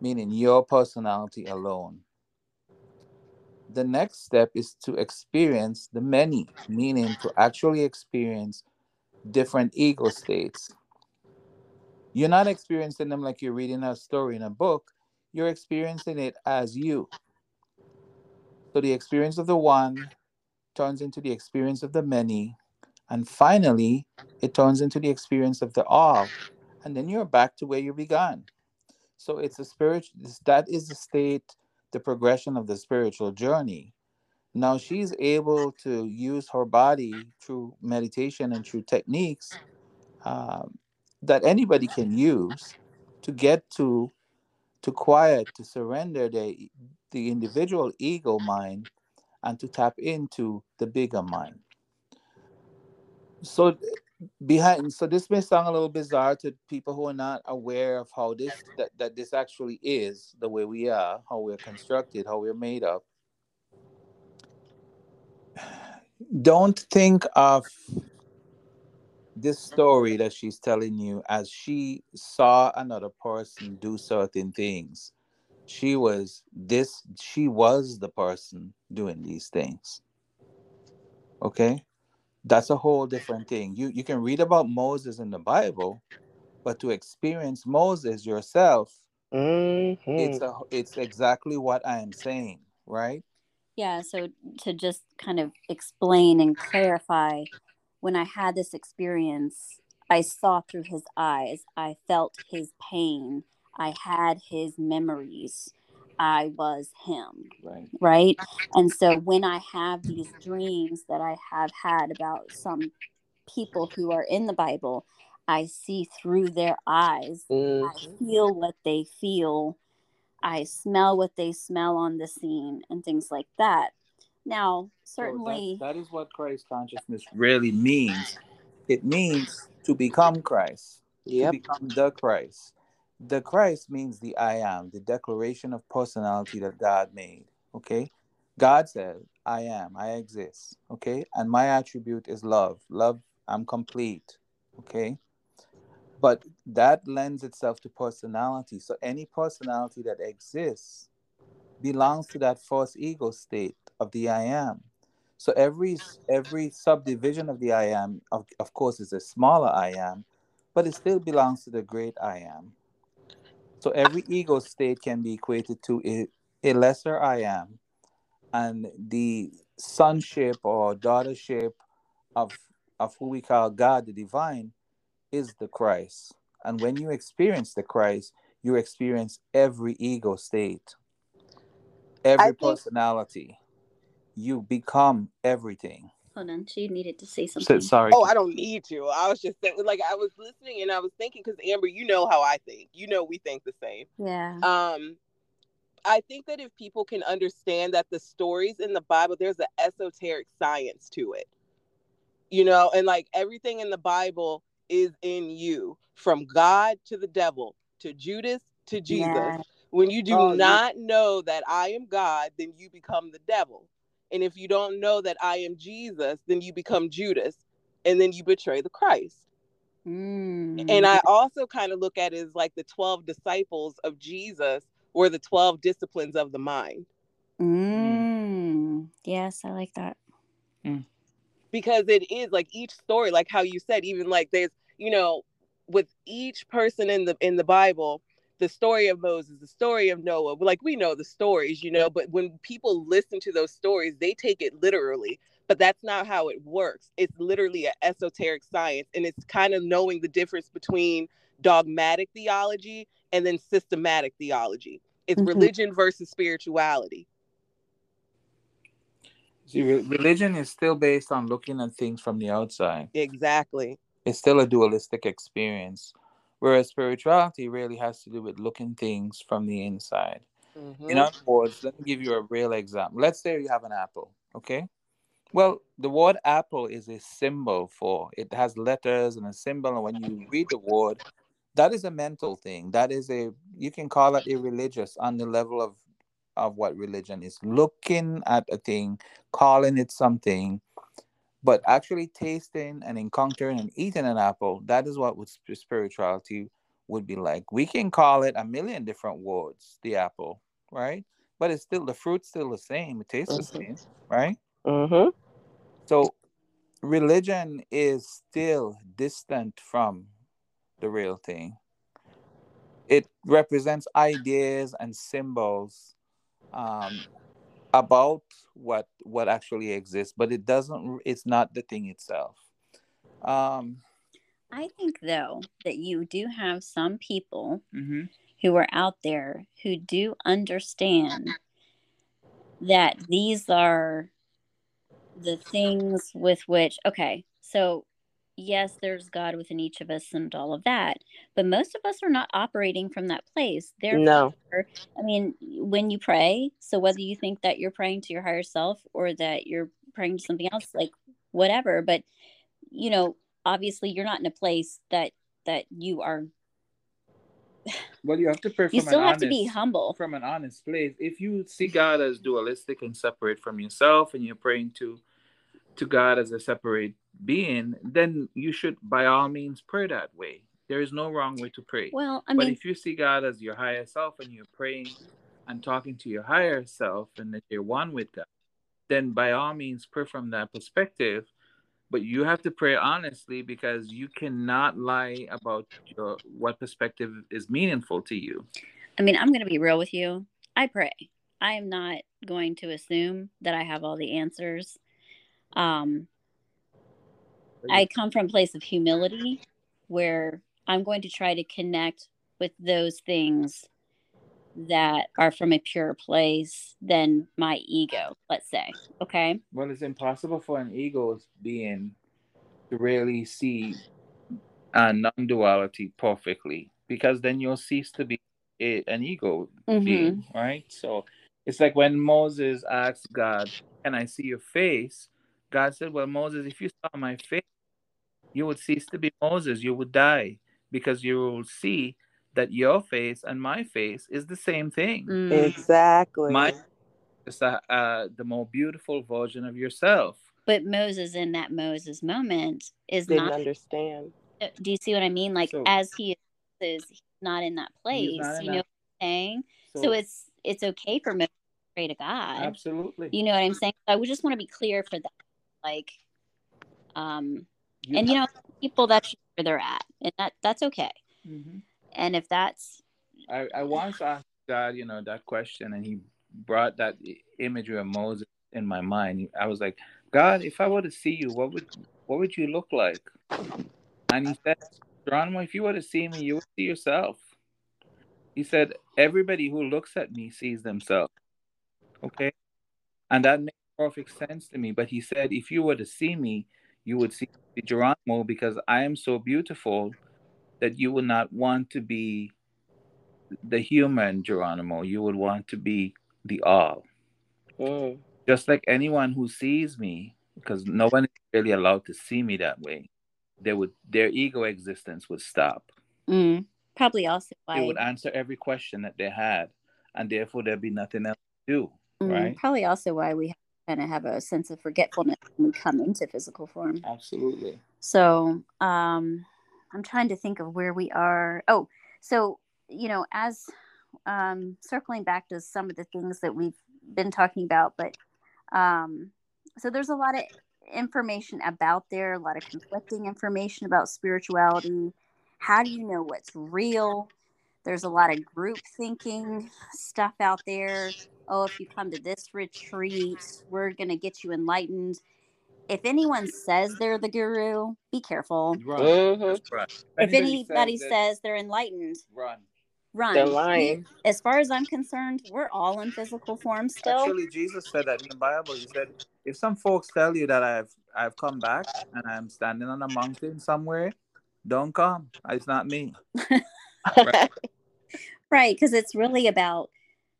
meaning your personality alone. The next step is to experience the many, meaning to actually experience different ego states. You're not experiencing them like you're reading a story in a book, you're experiencing it as you. So the experience of the one turns into the experience of the many, and finally, it turns into the experience of the all, and then you're back to where you began. So it's a spiritual, that is the state, the progression of the spiritual journey. Now she's able to use her body through meditation and through techniques um, that anybody can use to get to to quiet, to surrender the the individual ego mind and to tap into the bigger mind. So behind so this may sound a little bizarre to people who are not aware of how this that, that this actually is the way we are how we're constructed how we're made up. Don't think of this story that she's telling you as she saw another person do certain things. She was this she was the person doing these things. Okay that's a whole different thing. You you can read about moses in the bible but to experience moses yourself Mm-hmm. it's a it's exactly what i am saying right? Yeah, so to just kind of explain and clarify, when I had this experience, I saw through his eyes, I felt his pain, I had his memories, I was him, right right? And so when I have these dreams that I have had about some people who are in the Bible, I see through their eyes, I Mhm. feel what they feel. I smell what they smell on the scene and things like that. Now, So certainly, that, that is what christ consciousness really means it means to become christ to become the Christ. The Christ means the I am, the declaration of personality that God made. Okay. God said, I am, I exist. Okay. And my attribute is love. Love, I'm complete. Okay. But that lends itself to personality. So any personality that exists belongs to that false ego state of the I am. So every every subdivision of the I am, of, of course, is a smaller I am, but it still belongs to the great I am. So every ego state can be equated to a, a lesser I am, and the sonship or daughtership of of who we call God, the divine, is the Christ. And when you experience the Christ, you experience every ego state, every think- personality. You become everything. Hold on, she needed to say something. sorry. Oh, I don't need to. I was just saying, like I was listening and I was thinking because Amber, you know how I think. You know we think the same. yeah. Um, I think that if people can understand that the stories in the Bible, there's an esoteric science to it. You know, and like everything in the Bible is in you, from God to the devil, to Judas to Jesus. Yeah. When you do Oh, you- not know that I am God, then you become the devil. And if you don't know that I am Jesus, then you become Judas, and then you betray the Christ. Mm. And I also kind of look at it as like the 12 disciples of Jesus were the 12 disciplines of the mind. Mm. Yes, I like that. Because it is like each story, like how you said, even like there's, you know, with each person in the in the Bible, the story of Moses, the story of Noah, like we know the stories, you know, but when people listen to those stories, they take it literally. But that's not how it works. It's literally an esoteric science. And it's kind of knowing the difference between dogmatic theology and then systematic theology. It's Mhm. religion versus spirituality. See, religion is still based on looking at things from the outside. Exactly. It's still a dualistic experience, whereas spirituality really has to do with looking things from the inside. Mhm. In other words, let me give you a real example. Let's say you have an apple, okay? Well, the word apple is a symbol for it has letters and a symbol, and when you read the word, that is a mental thing. That is a you can call it a religious on the level of of what religion is looking at a thing, calling it something, but actually tasting and encountering and eating an apple, that is what would spirituality would be like. We can call it a million different words, the apple, right? But it's still the fruit's still the same. It tastes the Mhm. same, right? Mhm. So religion is still distant from the real thing. It represents ideas and symbols um, about what what actually exists, but it doesn't. It's not the thing itself. Um, I think, though, that you do have some people mhm. who are out there who do understand that these are the things with which, okay, so yes, there's God within each of us and all of that, but most of us are not operating from that place. Therefore, No. I mean, when you pray, so whether you think that you're praying to your higher self or that you're praying to something else, like whatever, but you know, obviously you're not in a place that that you are [SIGHS] Well, you have to pray you still an have to be humble. from an honest place. If you see God as dualistic and separate from yourself, and you're praying to to God as a separate being, then you should by all means pray that way. There is no wrong way to pray. Well, I mean, but if you see God as your higher self and you're praying and talking to your higher self and that you're one with God, then by all means pray from that perspective. But you have to pray honestly because you cannot lie about your what perspective is meaningful to you. I mean, I'm going to be real with you. I pray. I am not going to assume that I have all the answers. Um, I come from a place of humility where I'm going to try to connect with those things that are from a pure place than my ego, let's say. Okay. Well, it's impossible for an ego being to really see a non duality perfectly because then you'll cease to be a, an ego Mhm. being, right? So it's like when Moses asked God, Can I see your face? God said, Well, Moses, if you saw my face, you would cease to be Moses. You would die because you will see that your face and my face is the same thing. Mm. Exactly. My- It's a, uh, the more beautiful version of yourself. But Moses in that Moses moment is Didn't not. understand. Do you see what I mean? Like So- as he is, he's not in that place. He's not in you that- know what I'm saying? So, it's it's okay for Moses to pray to God. absolutely. You know what I'm saying? I would just want to be clear for that. Like, um, and you know, people that's where they're at, and that that's okay. Mhm. And if that's I, I once asked God, you know, that question, and He brought that imagery of Moses in my mind. I was like, God, if I were to see you, what would what would you look like? And He said, Geranomo, if you were to see me, you would see yourself. He said, everybody who looks at me sees themselves. Okay, and that makes perfect sense to me. But He said, if you were to see me, you would see Geranomo because I am so beautiful that you would not want to be the human Geranomo. You would want to be the all. Mm. Just like anyone who sees me, because no one is really allowed to see me that way, they would their ego existence would stop. mm, probably also why They would answer every question that they had, and therefore there'd be nothing else to do. mm, right? probably also why we kind of have a sense of forgetfulness when we come into physical form. Absolutely. So um, I'm trying to think of where we are. Oh, so you know, as um, circling back to some of the things that we've been talking about, but um, so there's a lot of information about there, a lot of conflicting information about spirituality. How do you know what's real? There's a lot of group thinking stuff out there. Oh, if you come to this retreat, we're going to get you enlightened. If anyone says they're the guru, be careful. Run. Mhm. Run. If anybody that- says they're enlightened, run. run. They're lying. As far as I'm concerned, we're all in physical form still. Actually, Jesus said that in the Bible. He said, "If some folks tell you that I've I've come back and I'm standing on a mountain somewhere, don't come. It's not me." [LAUGHS] Right. Right, because it's really about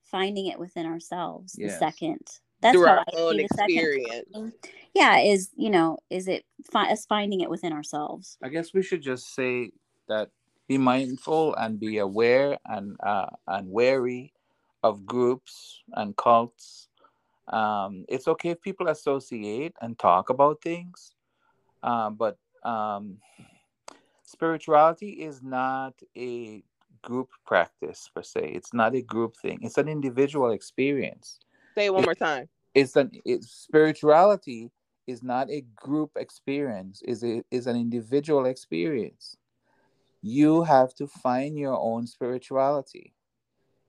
finding it within ourselves. The second. That's Through how our I own see the second. experience. Yeah, is you know, is it fi- us finding it within ourselves? I guess we should just say that be mindful and be aware and uh, and wary of groups and cults. Um, it's okay if people associate and talk about things, uh, but um, spirituality is not a group practice per se. It's not a group thing. It's an individual experience. Say it one more time. It's an it's spirituality is not a group experience. is a is an individual experience you have to find your own spirituality.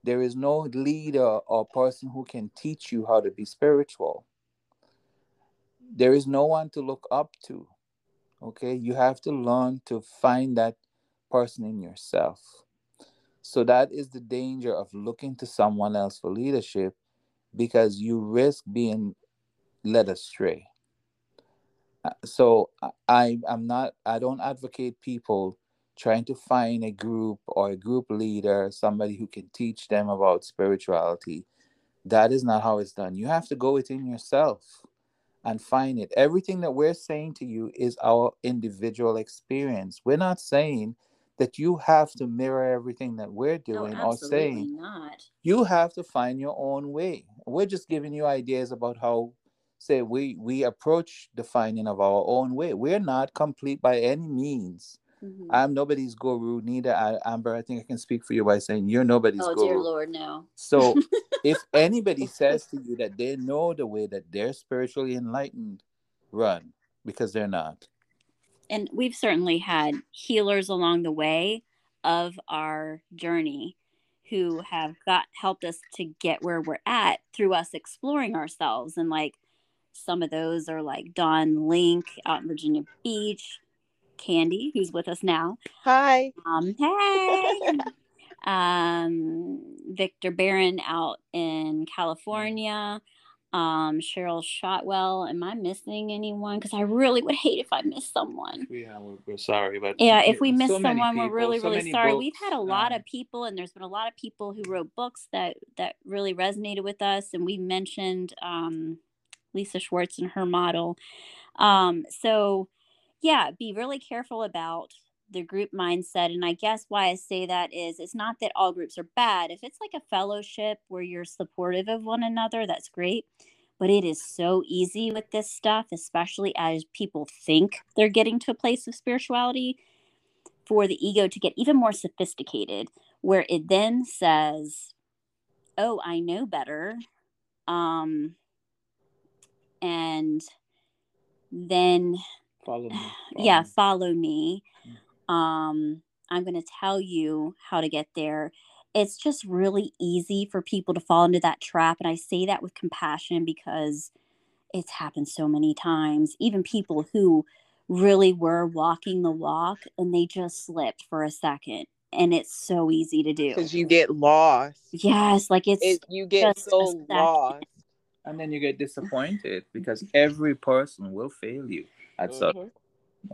There is no leader or person who can teach you how to be spiritual. There is no one to look up to. Okay, you have to learn to find that person in yourself. So that is the danger of looking to someone else for leadership because you risk being led astray. Uh, So I- I'm not I don't advocate people trying to find a group or a group leader, somebody who can teach them about spirituality. That is not how it's done. You have to go within yourself and find it. Everything that we're saying to you is our individual experience. We're not saying that you have to mirror everything that we're doing no, or saying not. you have to find your own way. We're just giving you ideas about how say we we approach the finding of our own way. We're not complete by any means. Mhm. I'm nobody's guru, neither I, Amber. I think I can speak for you by saying you're nobody's oh guru. dear Lord, no. So [LAUGHS] if anybody says to you that they know the way that they're spiritually enlightened, run because they're not. And we've certainly had healers along the way of our journey who have got helped us to get where we're at through us exploring ourselves and like some of those are like Don Link out in Virginia Beach, Candy, who's with us now. Hi. Um, hey, [LAUGHS] um, Victor Barron out in California. Um, Cheryl Shotwell. Am I missing anyone? Because I really would hate if I missed someone. Yeah, we're, we're sorry, but Yeah, if we so miss many someone, we're really, so really sorry. We've had a lot um, of people, and there's been a lot of people who wrote books that that really resonated with us, and we mentioned um, Lisa Schwartz and her model. Um, so, yeah, be really careful about the group mindset, and I guess why I say that is it's not that all groups are bad. If it's like a fellowship where you're supportive of one another, that's great. But it is so easy with this stuff, especially as people think they're getting to a place of spirituality for the ego to get even more sophisticated, where it then says, Oh, I know better. Um, and then, follow me. [SIGHS] yeah, follow follow me. Um, I'm going to tell you how to get there. It's just really easy for people to fall into that trap. And I say that with compassion because it's happened so many times. Even people who really were walking the walk and they just slipped for a second. And it's so easy to do. Because you get lost. Yes, like it's It, you get so lost. and then you get disappointed because every person will fail you at some. Mhm.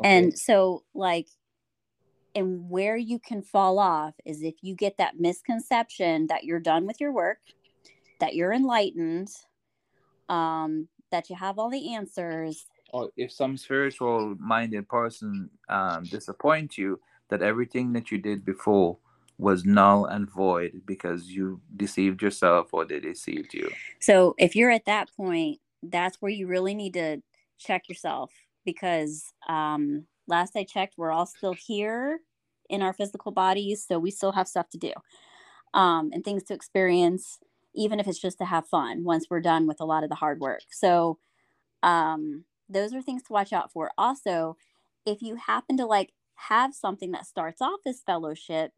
and so like and where you can fall off is if you get that misconception that you're done with your work that you're enlightened um that you have all the answers. Or if some spiritual minded person um, disappoint you that everything that you did before was null and void because you deceived yourself or they deceived you. So if you're at that point that's where you really need to check yourself because um last i checked we're all still here in our physical bodies so we still have stuff to do um and things to experience even if it's just to have fun once we're done with a lot of the hard work. So um those are things to watch out for. Also if you happen to like have something that starts off as fellowship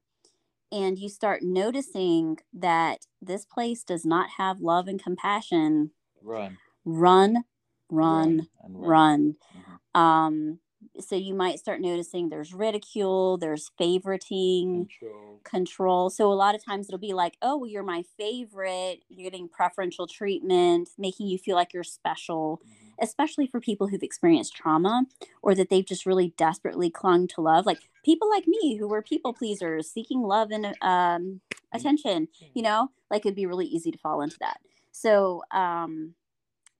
and you start noticing that this place does not have love and compassion run. run run and run. Mhm. um so you might start noticing there's ridicule there's favoriting Control. control. So a lot of times it'll be like oh well, you're my favorite. You're getting preferential treatment making you feel like you're special Mhm. especially for people who've experienced trauma or that they've just really desperately clung to love like people like me who were people pleasers seeking love and um, attention you know? Like it'd be really easy to fall into that. So um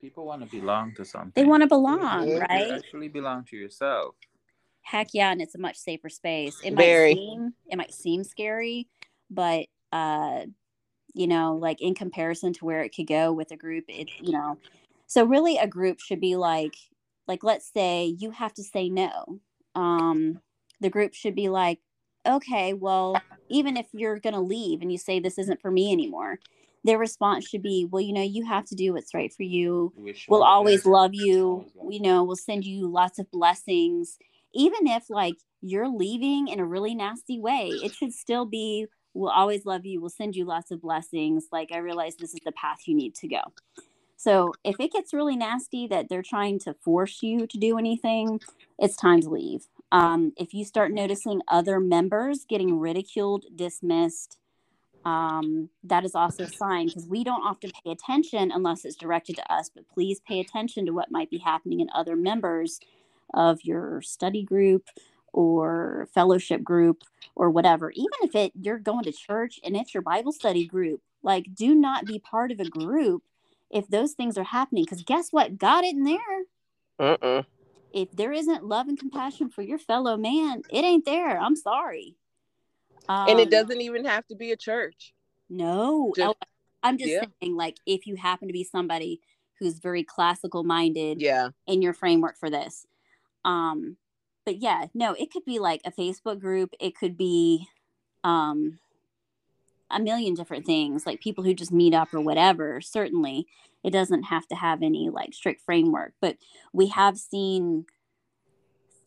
people want to belong to something. They want to belong Mhm. right? you actually belong to yourself. Heck yeah and it's a much safer space. It Very. might seem it might seem scary but uh you know like in comparison to where it could go with a group it you know. So really a group should be like like let's say you have to say no. Um the group should be like okay well even if you're going to leave and you say this isn't for me anymore their response should be well you know you have to do what's right for you. We'll always love you. You know we'll send you lots of blessings. Even if like you're leaving in a really nasty way it should still be we'll always love you. We'll send you lots of blessings. Like i realize this is the path you need to go. So if it gets really nasty that they're trying to force you to do anything it's time to leave. Um, if you start noticing other members getting ridiculed dismissed um, that is also a sign because we don't often pay attention unless it's directed to us. But please pay attention to what might be happening in other members of your study group or fellowship group or whatever. Even if it you're going to church and it's your Bible study group, like do not be part of a group if those things are happening. Because guess what? God isn't there. Mm-mm. If there isn't love and compassion for your fellow man, it ain't there. I'm sorry. And it Um, doesn't even have to be a church. No, Just- oh, I'm just yeah. saying, like, if you happen to be somebody who's very classical minded yeah in your framework for this um but yeah no it could be like a facebook group it could be um a million different things like people who just meet up or whatever certainly it doesn't have to have any like strict framework but we have seen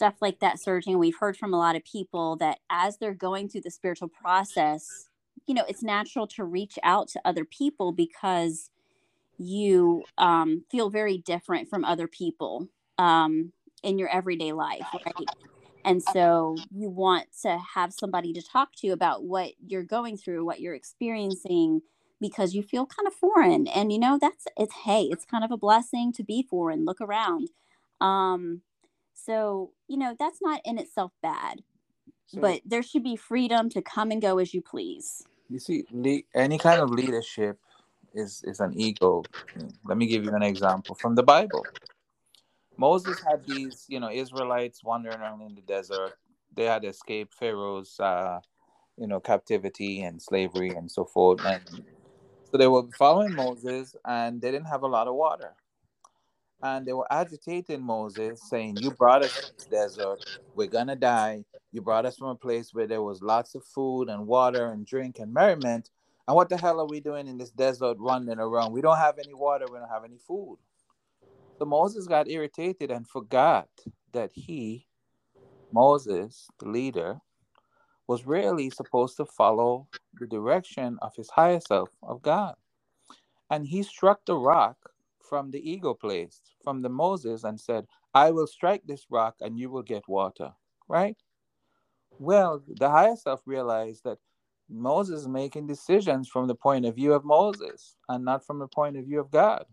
stuff like that surging we've heard from a lot of people that as they're going through the spiritual process you know it's natural to reach out to other people because you um, feel very different from other people um, in your everyday life right? And so you want to have somebody to talk to about what you're going through what you're experiencing because you feel kind of foreign. And you know that's it's hey it's kind of a blessing to be foreign. Look around. Um so you know that's not in itself bad so, but there should be freedom to come and go as you please you see le- any kind of leadership is is an ego let me give you an example from the bible Moses had these, you know, Israelites wandering around in the desert. They had escaped Pharaoh's, uh, you know, captivity and slavery and so forth. And so they were following Moses, and they didn't have a lot of water. And they were agitating Moses, saying, "You brought us to this desert. We're gonna die. You brought us from a place where there was lots of food and water and drink and merriment. And what the hell are we doing in this desert, running around? We don't have any water. We don't have any food." So Moses got irritated and forgot that he, Moses, the leader, was really supposed to follow the direction of his higher self, of God. And he struck the rock from the ego place, from the Moses, and said, I will strike this rock and you will get water. Right? Well, the higher self realized that Moses is making decisions from the point of view of Moses and not from the point of view of God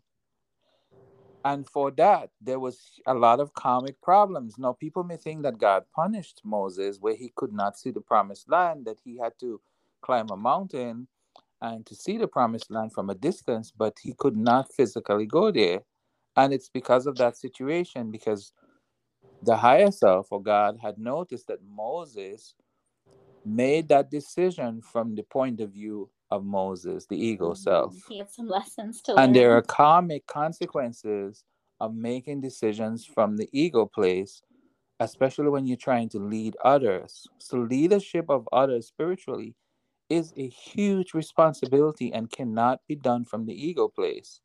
and for that there was a lot of karmic problems now people may think that god punished moses where he could not see the promised land that he had to climb a mountain and to see the promised land from a distance but he could not physically go there and it's because of that situation because the higher self or god had noticed that moses made that decision from the point of view of Moses, the ego mm-hmm. self. He had some lessons to learn. And there are karmic consequences of making decisions from the ego place, especially when you're trying to lead others. So, leadership of others spiritually is a huge responsibility and cannot be done from the ego place.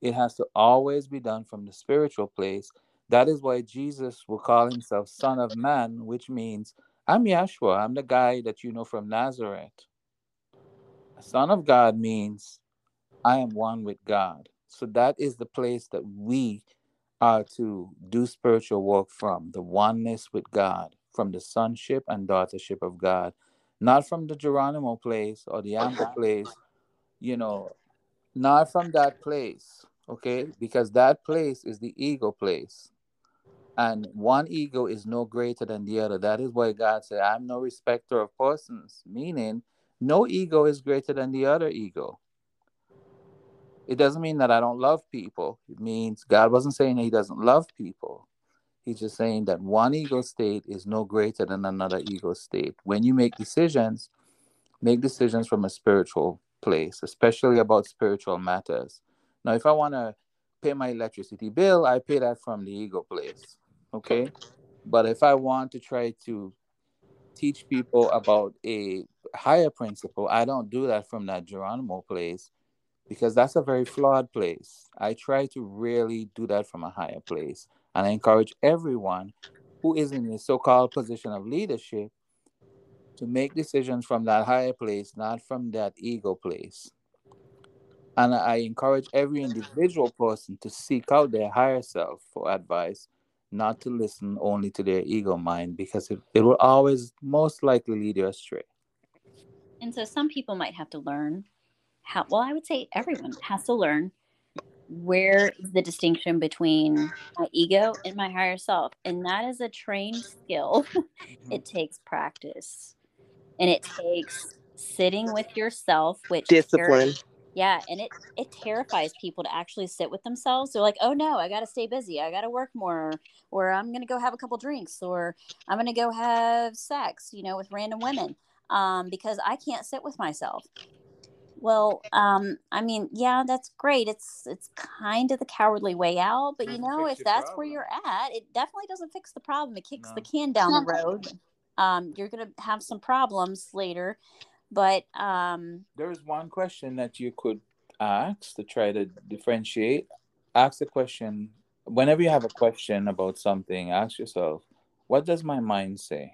It has to always be done from the spiritual place. That is why Jesus will call himself Son of Man, which means I'm Yeshua. I'm the guy that you know from Nazareth. Son of God means I am one with God. So that is the place that we are to do spiritual work from the oneness with God, from the sonship and daughtership of God, not from the Geranomo place or the Amber place, you know, not from that place, okay? Because that place is the ego place. And one ego is no greater than the other. That is why God said, I'm no respecter of persons, meaning no ego is greater than the other ego. It doesn't mean that I don't love people. It means God wasn't saying he doesn't love people. He's just saying that one ego state is no greater than another ego state. When you make decisions, make decisions from a spiritual place, especially about spiritual matters. Now, if I want to pay my electricity bill, I pay that from the ego place. Okay. But if I want to try to teach people about a higher principle, I don't do that from that Geranomo place because that's a very flawed place. I try to really do that from a higher place. And I encourage everyone who is in a so called position of leadership to make decisions from that higher place, not from that ego place. And I encourage every individual person to seek out their higher self for advice, not to listen only to their ego mind, because it, it will always most likely lead you astray. And so some people might have to learn how, well, I would say everyone has to learn where is the distinction between my ego and my higher self. And that is a trained skill. [LAUGHS] it takes practice and it takes sitting with yourself, which discipline. Ter- yeah, and it it terrifies people to actually sit with themselves. They're like, "Oh no, I got to stay busy. I got to work more, or I'm going to go have a couple drinks, or I'm going to go have sex, you know, with random women." um, because I can't sit with myself. Well, um, I mean, yeah, that's great. It's it's kind of the cowardly way out, but you know, if your that's where you're at, it definitely doesn't fix the problem. It kicks the can down the [LAUGHS] road. Um, you're gonna have some problems later, but um, There's one question that you could ask to try to differentiate. Ask the question whenever you have a question about something, ask yourself, what does my mind say?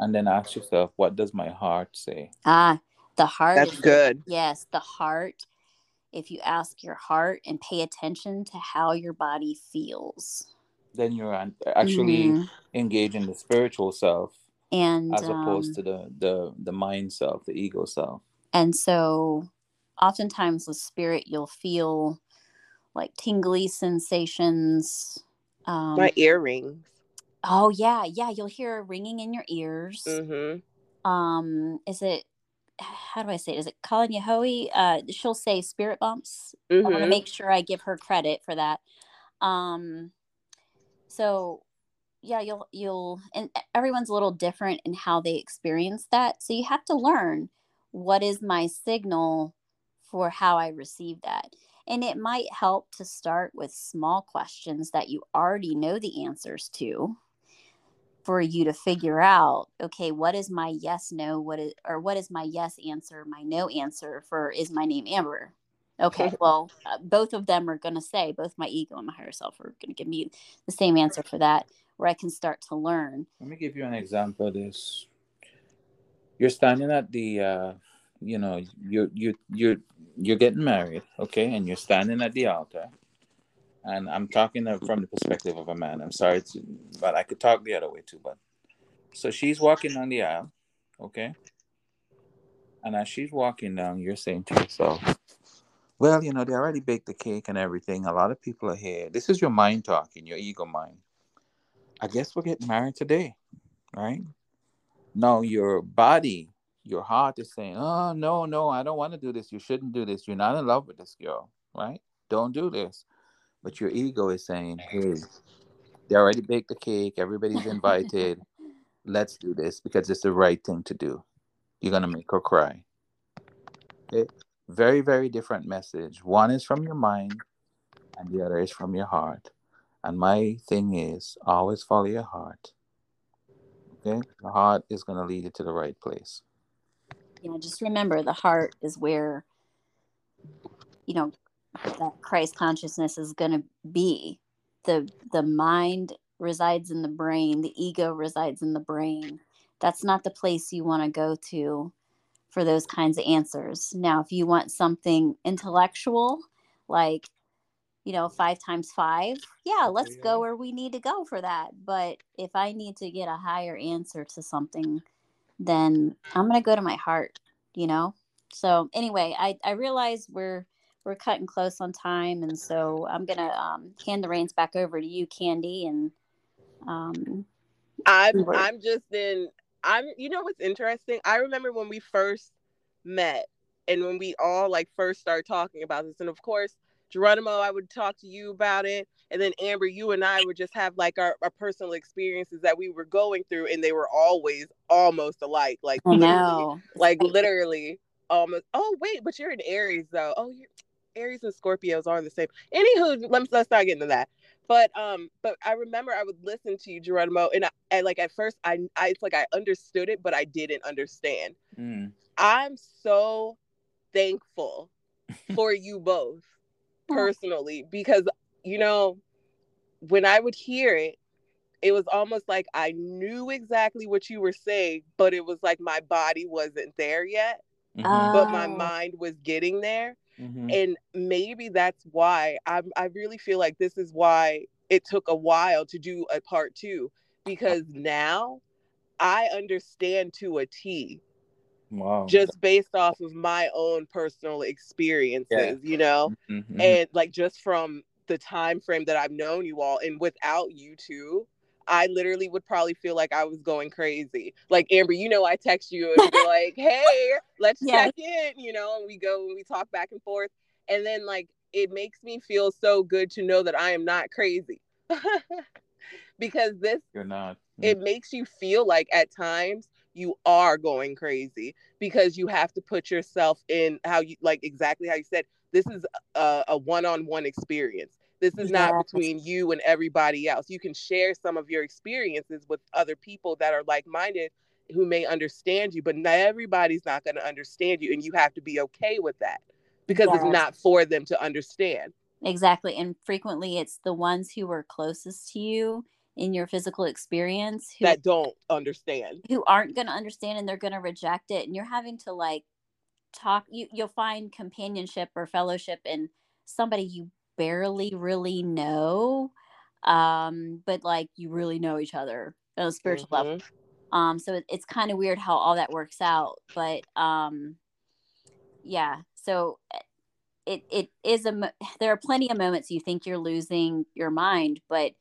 And then ask yourself, what does my heart say? ah, the heart. That's is- good. Yes, the heart. If you ask your heart and pay attention to how your body feels, Then you're an- actually Mhm. engaging the spiritual self and as opposed um, to the, the the mind self, the ego self. And so, oftentimes with spirit, you'll feel like tingly sensations. Um, My earrings. Oh yeah, yeah. You'll hear a ringing in your ears. Mm-hmm. Um, is it? How do I say? It? Is it Colin Yehoe? Uh, she'll say spirit bumps. I want to Mm-hmm. make sure I give her credit for that. Um, so yeah, you'll you'll and everyone's a little different in how they experience that. So you have to learn what is my signal for how I receive that. And it might help to start with small questions that you already know the answers to for you to figure out okay what is my yes no what is or what is my yes answer my no answer for is my name amber okay well uh, both of them are going to say both my ego and my higher self are going to give me the same answer for that where i can start to learn Let me give you an example of this. You're standing at the uh you know, you you you you're getting married, okay, and you're standing at the altar. And I'm talking from the perspective of a man. I'm sorry to but I could talk the other way too, but so she's walking down the aisle, okay? And as she's walking down, you're saying to yourself, Well, you know, they already baked the cake and everything. A lot of people are here. This is your mind talking, your ego mind. I guess we're getting married today, right? No, your body, your heart is saying, Oh, no, no, I don't want to do this. You shouldn't do this. You're not in love with this girl, right? Don't do this. But your ego is saying, Hey, they already baked the cake. Everybody's invited. [LAUGHS] Let's do this because it's the right thing to do. You're going to make her cry. Okay? Very, very different message. One is from your mind, and the other is from your heart. And my thing is always follow your heart. Okay? The heart is going to lead you to the right place. you know just remember the heart is where you know that christ consciousness is going to be. The the mind resides in the brain the ego resides in the brain. That's not the place you want to go to for those kinds of answers. Now if you want something intellectual like you know five times five yeah let's yeah. go where we need to go for that. But if i need to get a higher answer to something then i'm going to go to my heart you know? So anyway i i realize we're we're cutting close on time and so i'm going to um, hand the reins back over to you Candi and um I'm. I'm just in I'm you know what's interesting? I remember when we first met and when we all like first started talking about this and of course Geranomo I would talk to you about it and then Amber you and I would just have like our, our personal experiences that we were going through and they were always almost alike like i literally- know like literally almost oh wait but you're in Aries though oh you're Aries and Scorpios are the same anywho let's let's not get into that but um but i remember i would listen to you Geranomo and I, I like at first I, I it's like i understood it but i didn't understand Mm. i'm so thankful [LAUGHS] for you both personally because you know when i would hear it it was almost like i knew exactly what you were saying but it was like my body wasn't there yet Mhm. but my Oh. mind was getting there Mhm. and maybe that's why I I really feel like this is why it took a while to do a part two because now I understand to a T Wow. just based off of my own personal experiences, you know, Mhm. and like just from the time frame that I've known you all, and without you two. I literally would probably feel like I was going crazy. Like Amber, you know, I text you and be like, [LAUGHS] "Hey, let's Yeah. check in," you know, and we go and we talk back and forth, and then like it makes me feel so good to know that I am not crazy, [LAUGHS] because this You're not. Mm. it makes you feel like at times you are going crazy because you have to put yourself in how you like exactly how you said this is a, a one-on-one experience this is not between you and everybody else. You can share some of your experiences with other people that are like-minded who may understand you but not everybody's not going to understand you and you have to be okay with that because yes. it's not for them to understand. Exactly and frequently it's the ones who are closest to you in your physical experience who, that don't understand. who aren't going to understand and they're going to reject it and you're having to like talk you you'll find companionship or fellowship in somebody you barely really know um but like you really know each other on a spiritual mm-hmm. level um so it, it's kind of weird how all that works out but um yeah so eh, it it is a [SIGHS] there are plenty of moments you think you're losing your mind but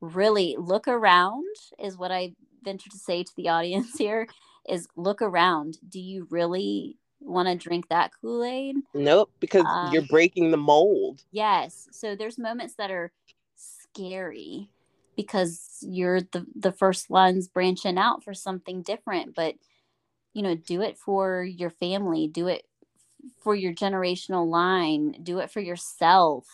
really look around is what I venture to say to the [LAUGHS] audience here is look around. Do you really want to drink that Kool-Aid? Nope, because um, you're breaking the mold. Yes. So there's moments that are scary because you're the the first ones branching out for something different, but you know, do it for your family, do it for your generational line, do it for yourself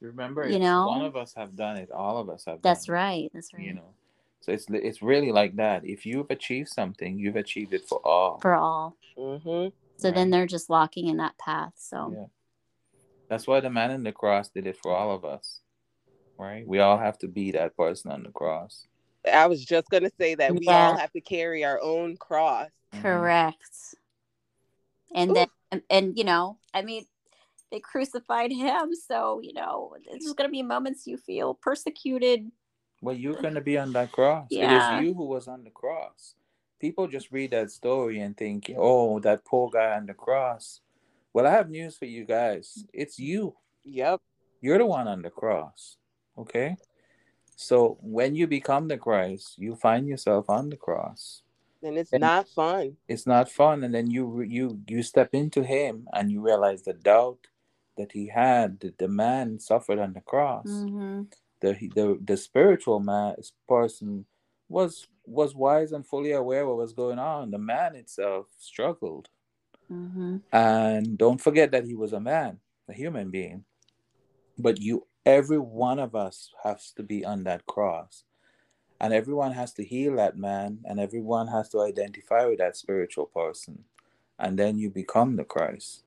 Remember, you know, one of us have done it. All of us have. That's right. That's right. You know, so it's it's really like that. If you've achieved something, you've achieved it for all. For all. Mm-hmm. So right. then they're just walking in that path. So. Yeah. That's why the man in the cross did it for all of us, right? We all have to be that person on the cross. I was just gonna say that we yeah. all have to carry our own cross. Mm-hmm. Correct. Mm-hmm. And Ooh. then, and, and you know, I mean, they crucified him. So, you know, there's going to be moments you feel persecuted. Well, you're going to be on that cross. Yeah. It is you who was on the cross. People just read that story and think, oh, that poor guy on the cross. Well, I have news for you guys. It's you. Yep. You're the one on the cross. Okay. So when you become the Christ, you find yourself on the cross and it's and not fun it's not fun and then you you you step into him and you realize the doubt that he had, the, the man suffered on the cross. Mm-hmm. The, the the spiritual man person was was wise and fully aware what was going on. The man itself struggled, mm-hmm. and don't forget that he was a man, a human being. But you, every one of us, has to be on that cross, and everyone has to heal that man, and everyone has to identify with that spiritual person, and then you become the Christ.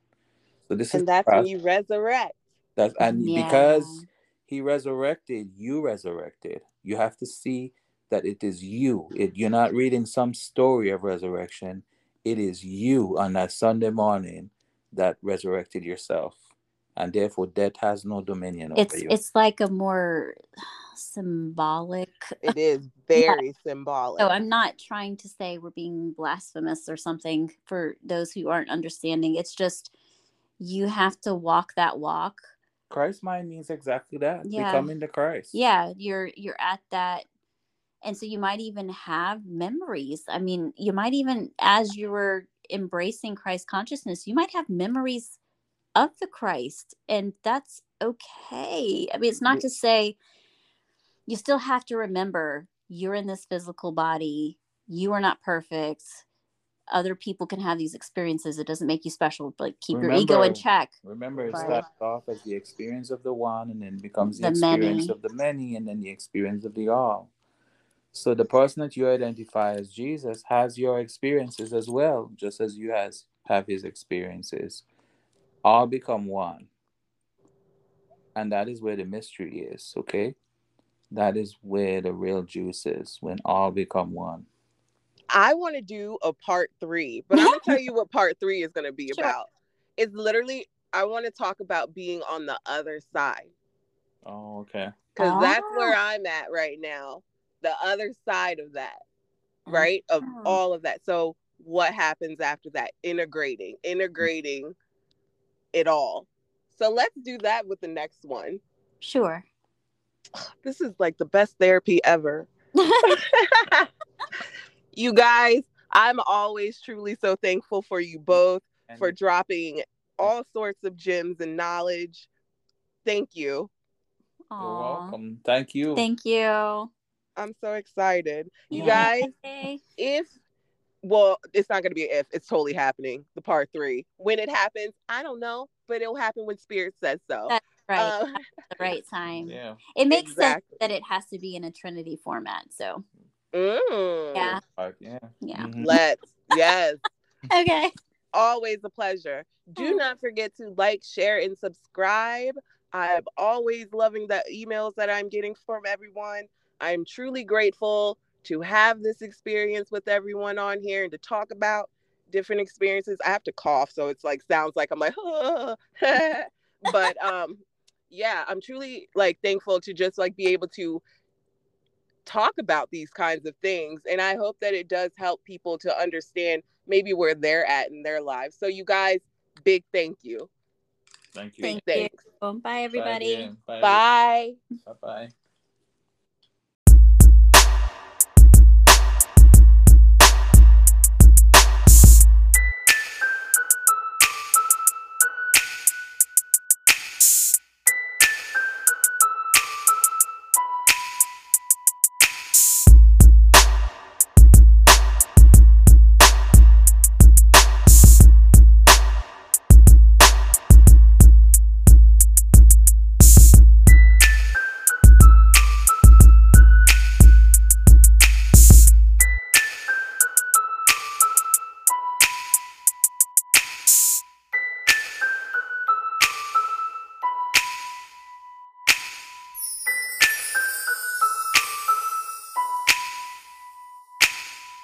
So this is and is that's when you resurrect. That's and yeah. because he resurrected, you resurrected. You have to see that it is you. It, you're not reading some story of resurrection. It is you on that Sunday morning that resurrected yourself, and therefore death has no dominion it's, over you. It's like a more symbolic. It is [LAUGHS] very yeah. symbolic. So I'm not trying to say we're being blasphemous or something for those who aren't understanding. It's just you have to walk that walk. Christ mind means exactly that. Yeah. Becoming the Christ. Yeah, you're you're at that and so you might even have memories. I mean, you might even as you were embracing Christ consciousness, you might have memories of the Christ and that's okay. I mean, it's not to say you still have to remember you're in this physical body. You are not perfect other people can have these experiences. It doesn't make you special, but keep remember, your ego in check. Remember, it starts off as the experience of the one and then becomes the, the experience many. of the many and then the experience of the all. So the person that you identify as Jesus has your experiences as well, just as you has have his experiences. All become one. And that is where the mystery is, okay? That is where the real juice is, when all become one. I want to do a part three, but [LAUGHS] I'm gonna tell you what part three is gonna be sure. about. It's literally I want to talk about being on the other side. Oh, okay. Because that's oh. where. I'm at right now. The other side of that, mm-hmm. right? Of all of that. So what happens after that? Integrating, integrating it all. So let's do that with the next one. Sure. [SIGHS] This is like the best therapy ever. [LAUGHS] you guys, I'm always truly so thankful for you both and for dropping all sorts of gems and knowledge. Thank you. You're welcome. Thank you. Thank you. I'm so excited. You guys, if well, it's not going to be if, it's totally happening. The part three. When it happens, I don't know, but it'll happen when Spirit says so. That's right. Uh, the right time. Yeah. It makes exactly. sense that it has to be in a Trinity format. So, mm. yeah. Yeah. Yeah. Mm-hmm. Let's, yes. [LAUGHS] okay. Always a pleasure. Do not forget to like, share, and subscribe. I'm always loving the emails that I'm getting from everyone. I'm truly grateful to have this experience with everyone on here and to talk about different experiences. I have to cough, so it's like sounds like I'm like, oh. [LAUGHS] but um, yeah, I'm truly like thankful to just like be able to talk about these kinds of things, and I hope that it does help people to understand maybe where they're at in their lives. So, you guys, big thank you. Thank you. Thank Thanks. you. Bye, everybody. Bye. Bye. Bye.